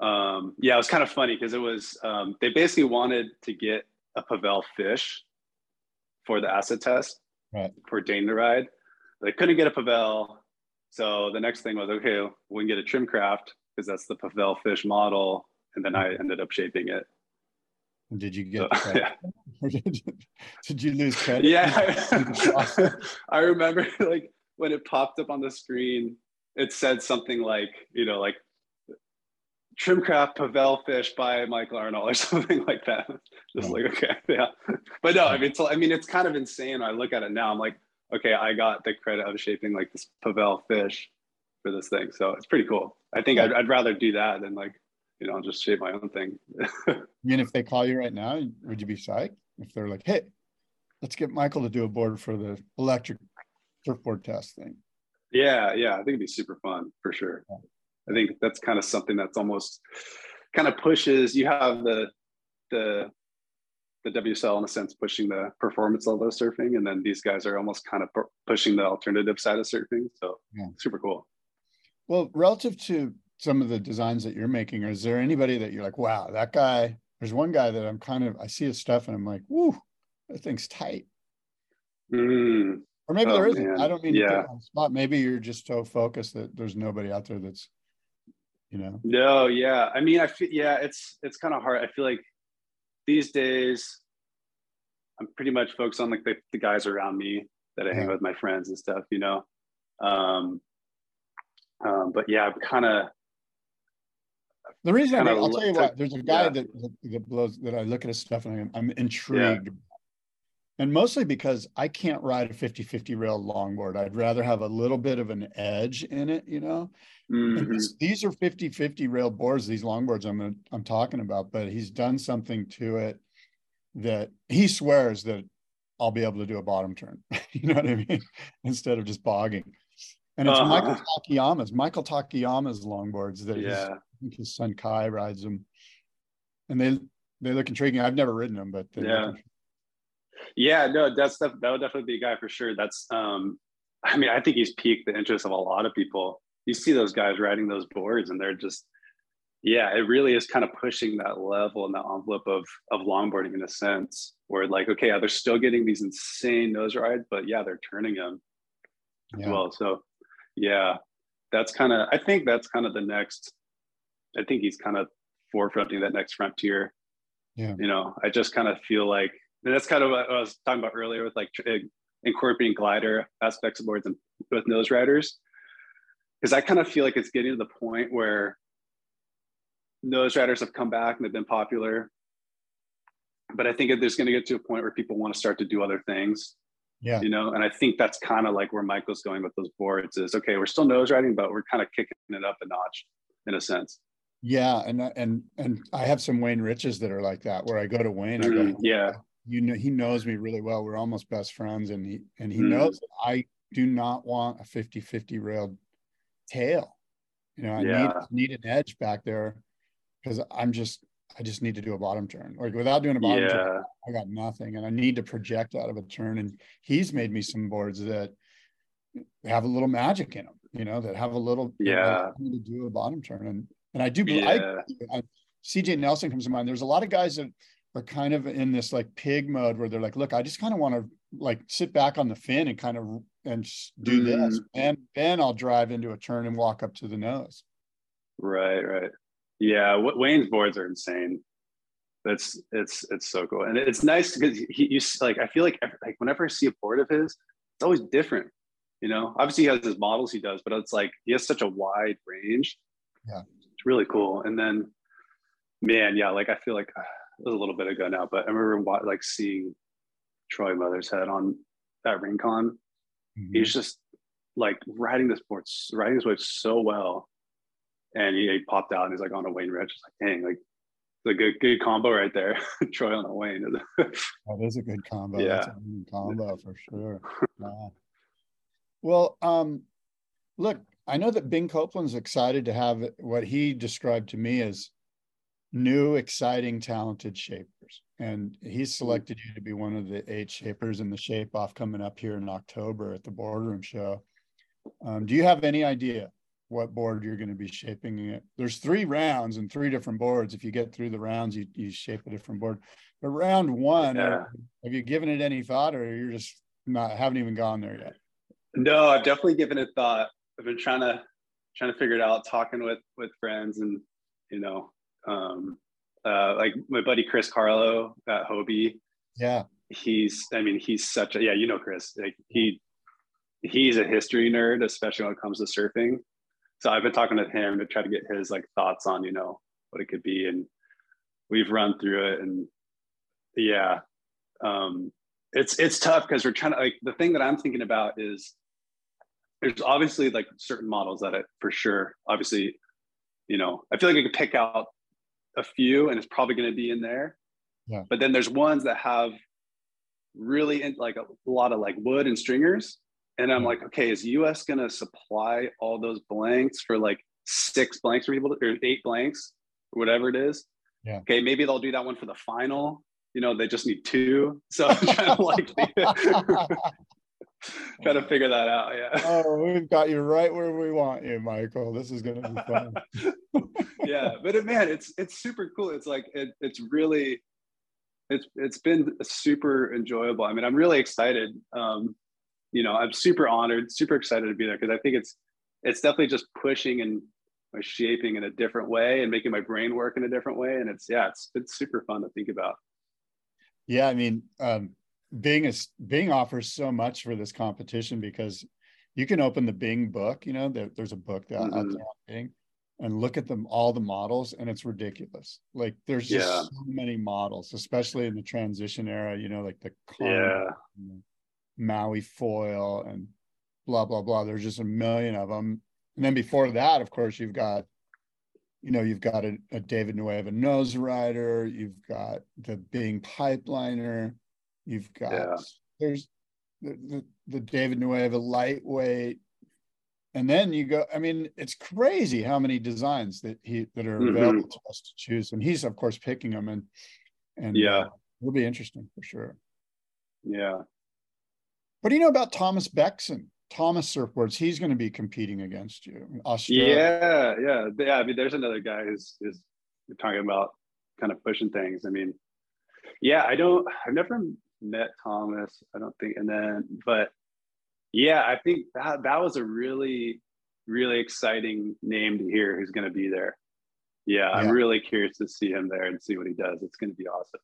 um yeah it was kind of funny because it was um they basically wanted to get a pavel fish for the acid test Right. for Dane to ride. They couldn't get a Pavel. So the next thing was, okay, we can get a Trimcraft because that's the Pavel fish model. And then I ended up shaping it. Did you get credit? yeah. [LAUGHS] Did, you lose credit? Yeah. [LAUGHS] I remember like when it popped up on the screen, it said something like, you know, like Trimcraft Pavel fish by Michael Arnold or [LAUGHS] something like that. Just oh. like, okay, yeah. But no, I mean, it's, I mean, it's kind of insane. I look at it now, I'm like, okay, I got the credit of shaping like this Pavel fish for this thing. So it's pretty cool. I think I'd, I'd rather do that than like, you know, just shape my own thing. [LAUGHS] I mean, if they call you right now, would you be psyched? If they're like, hey, let's get Michael to do a board for the electric surfboard test thing. Yeah, yeah, I think it'd be super fun for sure. I think that's kind of something that's almost kind of pushes. You have the the the WSL in a sense pushing the performance level of surfing, and then these guys are almost kind of pu- pushing the alternative side of surfing. So Yeah. super cool. Well, relative to some of the designs that you're making, is there anybody that you're like, wow, that guy? There's one guy that I'm kind of, I see his stuff and I'm like, woo, that thing's tight. Mm, Or maybe Oh, there isn't. man. I don't mean to Yeah. the spot. Maybe you're just so focused that there's nobody out there that's, you know, no, yeah. I mean, I feel yeah, it's it's kind of hard. I feel like these days, I'm pretty much focused on like the, the guys around me that I hang Yeah. with, my friends and stuff. You know, um, um, but yeah, I'm kind of the reason I think, I'll tell you what, there's a guy yeah. that, that, blows, that I look at his stuff and I'm, I'm intrigued. And mostly because I can't ride a 50 50 rail longboard. I'd rather have a little bit of an edge in it, you know? Mhm. this- these are 50 50 rail boards, these longboards I'm I'm talking about, but he's done something to it that he swears that I'll be able to do a bottom turn. [LAUGHS] you know what I mean? Instead of just bogging. And it's Michael Uh-huh. Takayama's, Michael Takayama's longboards that his, yeah. Think his son Kai rides them. And they they look intriguing. I've never ridden them, but Yeah. Yeah, no, that's that would definitely be a guy for sure. That's um I mean, I think he's piqued the interest of a lot of people. You see those guys riding those boards and they're just yeah, it really is kind of pushing that level and that envelope of of longboarding in a sense where like, okay, yeah, they're still getting these insane nose rides, but yeah, they're turning them as well. So yeah, that's kind of I think that's kind of the next I think he's kind of forefronting that next frontier. Yeah. You know, I just kind of feel like and that's kind of what I was talking about earlier with like incorporating glider aspects of boards and with nose riders. Because I kind of feel like it's getting to the point where nose riders have come back and they've been popular. But I think there's going to get to a point where people want to start to do other things Yeah. you know and i think that's kind of like where michael's going with those boards is okay we're still nose riding but we're kind of kicking it up a notch in a sense Yeah. And and and I have some Wayne Riches that are like that where I go to Wayne, I go, Mhm, yeah you know, he knows me really well. We're almost best friends. And he and he Mm. knows I do not want a 50-50 railed tail. You know, I need Yeah. need an edge back there because I'm just I just need to do a bottom turn. Like without doing a bottom turn, I got nothing and I need to project out of a turn. And he's made me some boards that have a little magic in them, you know, that have a little Yeah. to do a bottom turn. And and I do Yeah. I, I CJ Nelson comes to mind. There's a lot of guys that are kind of in this like pig mode where they're like, look, I just kind of want to like sit back on the fin and kind of and do this. Mm. And then I'll drive into a turn and walk up to the nose. right right Yeah, Wayne's boards are insane. That's it's it's so cool, and it's nice because he you like I feel like like whenever I see a board of his, it's always different. You know, obviously he has his models he does, but it's like he has such a wide range. Yeah, it's really cool. And then, man, yeah, like I feel like uh, it was a little bit ago now, but I remember like seeing Troy Mothershead on that Rincon. Mm-hmm. He's just like riding this board, riding this wave so well. And he, he, popped out and he's like on a Wayne Rich. Just like, dang, like the good good combo right there. [LAUGHS] Troy on a Wayne. [LAUGHS] that is a good combo. Yeah. That's a good combo for sure. Wow. Well, um, look, I know that Bing Copeland's excited to have what he described to me as new, exciting, talented shapers. And he's mm-hmm. selected you to be one of the eight shapers in the shape off coming up here in October at the boardroom show. Um, do you have any idea what board you're going to be shaping it? There's three rounds and three different boards. If you get through the rounds, you, you shape a different board. But round one, yeah. have you given it any thought or you're just not haven't even gone there yet? No, I've definitely given it thought. I've been trying to trying to figure it out, talking with with friends, and you know, um, uh, like my buddy Chris Carlo at Hobie. Yeah, he's. I mean, he's such a yeah. You know, Chris. Like he he's a history nerd, especially when it comes to surfing. So I've been talking to him to try to get his like thoughts on you know what it could be, and we've run through it, and yeah, um, it's it's tough because we're trying to like the thing that I'm thinking about is there's obviously like certain models that it for sure obviously you know i feel like i could pick out a few and it's probably going to be in there. Yeah. but then there's ones that have really in, like a, a lot of like wood and stringers. And i'm yeah. like okay is us going to supply all those blanks for like six blanks for people to, or eight blanks or whatever it is? Yeah. Okay maybe they'll do that one for the final. You know they just need two. So i'm [LAUGHS] trying to like [LAUGHS] [LAUGHS] try to figure that out. Yeah. Oh, [LAUGHS] we've got you right where we want you, Michael. This is gonna be fun. [LAUGHS] yeah, but it, man, it's it's super cool. It's like it, it's really it's it's been super enjoyable. I mean, I'm really excited. Um, you know, I'm super honored, super excited to be there because I think it's it's definitely just pushing and shaping in a different way and making my brain work in a different way. And it's yeah, it's it's super fun to think about. Yeah, I mean, um, Bing is Bing offers so much for this competition because you can open the Bing book. You know, there, there's a book that mm-hmm. out there on Bing, and look at them all the models, and it's ridiculous. Like there's just yeah. so many models, especially in the transition era. You know, like the yeah. Maui foil and blah blah blah. There's just a million of them. And then before that, of course, you've got you know, you've got a, a David Nuuhiwa nose rider, you've got the Bing pipeliner, You've got yeah. there's the, the, the David Nuuhiwa lightweight, and then you go. I mean, it's crazy how many designs that he that are mm-hmm. available to us to choose, and he's of course picking them, and and yeah, it'll be interesting for sure. Yeah. What do you know about Thomas Bexon? Thomas Surfboards, he's going to be competing against you. Australia. Yeah, yeah, yeah. I mean, there's another guy who's who's talking about kind of pushing things. I mean, yeah, I don't. I've never met Thomas, I don't think, and then, but yeah, I think that that was a really, really exciting name to hear who's going to be there. Yeah, yeah, I'm really curious to see him there and see what he does. It's going to be awesome.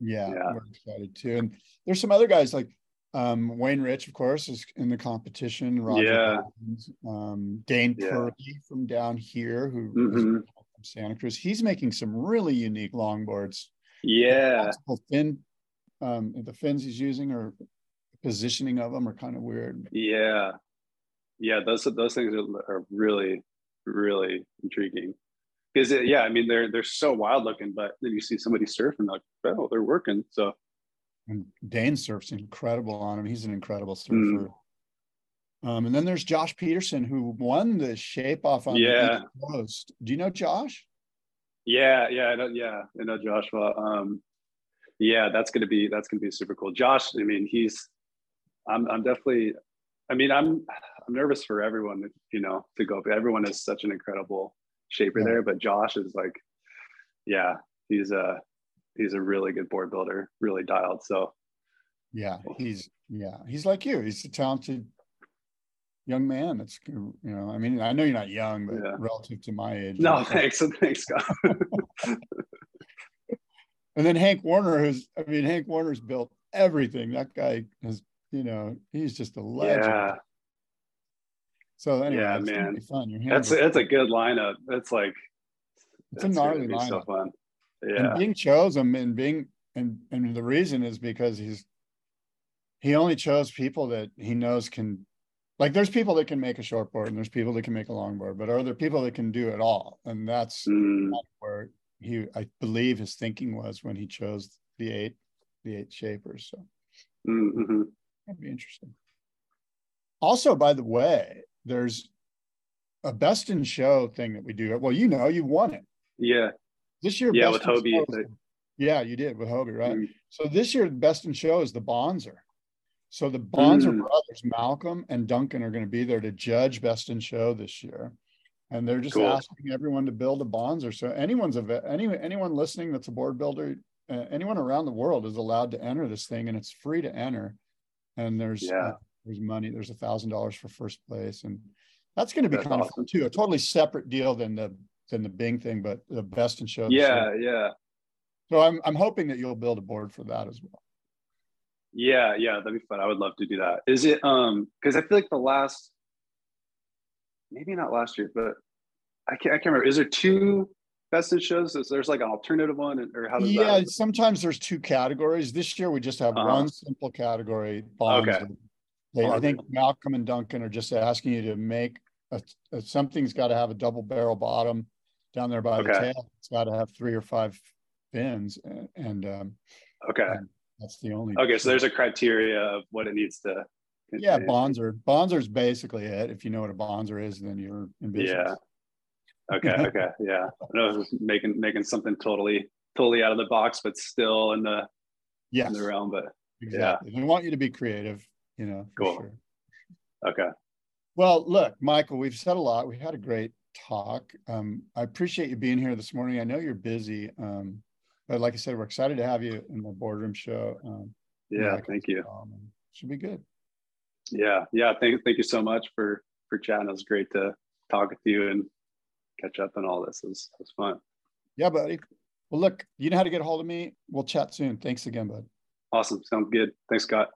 Yeah, yeah. we're excited too. And there's some other guys like um, Wayne Rich, of course, is in the competition. Roger yeah. um, Dane yeah. Perlee from down here, who mm-hmm. from Santa Cruz. He's making some really unique longboards. Yeah. Thin um, the fins he's using or positioning of them are kind of weird. Yeah, yeah, those those things are, are really really intriguing because yeah, I mean they're they're so wild looking, but then you see somebody surfing like oh they're working so. And Dane surfs incredible on him. He's an incredible surfer. Mm. Um, and then there's Josh Peterson who won the shape off on yeah. the Coast. Do you know Josh? Yeah, yeah, I know, yeah, I know Joshua. Um, yeah, that's gonna be that's gonna be super cool. Josh, I mean, he's I'm I'm definitely I mean, I'm I'm nervous for everyone, you know, to go. But everyone is such an incredible shaper yeah. there. But Josh is like, yeah, he's a he's a really good board builder, really dialed. So yeah, he's yeah, he's like you. He's a talented, young man. That's you know, I mean, I know you're not young, but Yeah. relative to my age. No, [LAUGHS] thanks, thanks, Scott. [LAUGHS] And then Hank Warner, who's I mean, Hank Warner's built everything. That guy has, you know, he's just a legend. yeah, So anyway, Yeah, man. be fun. Your that's are- that's a good lineup. That's like It's a that's gnarly be so lineup. fun. and Yeah, Bing chose him, and Bing, and and the reason is because he's he only chose people that he knows can. Like, there's people that can make a short board, and there's people that can make a long board, but are there people that can do it all? And that's Mm, where he, I believe, his thinking was when he chose the eight, the eight shapers. So mm, mhm. that'd be interesting. Also, by the way, there's a best in show thing that we do. Well, you know, you won it yeah, this year. Yeah, Best with Hobie, the- Yeah, you did with Hobie, right? Mm, So this year, the best in show is the Bonzer. So the Bonzer Mm. brothers, Malcolm and Duncan, are going to be there to judge best in show this year, and they're just Cool. asking everyone to build a Bonzer. So anyone's a any anyone listening that's a board builder, uh, anyone around the world is allowed to enter this thing, and it's free to enter. And there's Yeah. uh, there's money. There's a thousand dollars for first place, and that's going to be That's kind of fun too. A totally separate deal than the than the Bing thing, but the best in show. yeah, yeah, So I'm I'm hoping that you'll build a board for that as well. yeah, yeah. That'd be fun. I would love to do that. Is it um? Because I feel like the last, maybe not last year, but I can't. I can't remember. Is there two best in shows? Is there's like an alternative one, or how does Yeah, that? sometimes there's two categories. This year we just have Uh-huh. one simple category. bonds. Okay. They, I think Malcolm and Duncan are just asking you to make a, a- something's got to have a double barrel bottom down there by the tail. It's got to have three or five fins, and, and um, Okay. that's the only. Okay. So there's a criteria of what it needs to. Yeah, bonzer. Bonzer's basically it. If you know what a bonzer is, then you're in business. Yeah. [LAUGHS] Okay. Okay. Yeah. I know making making something totally totally out of the box, but still in the Yes, in the realm. But exactly. We want you to be creative. You know, Cool. sure. okay. Well, look, Michael, we've said a lot. We had a great talk. Um, I appreciate you being here this morning. I know you're busy, um, but like I said, we're excited to have you in the boardroom show. Um, Yeah. Thank you. um, should be good. Yeah. Yeah. Thank thank you so much for for chatting. It was great to talk with you and catch up on all this. It was, it was fun. Yeah, buddy. Well, look, you know how to get a hold of me. We'll chat soon. Thanks again, bud. Awesome. Sounds good. Thanks, Scott.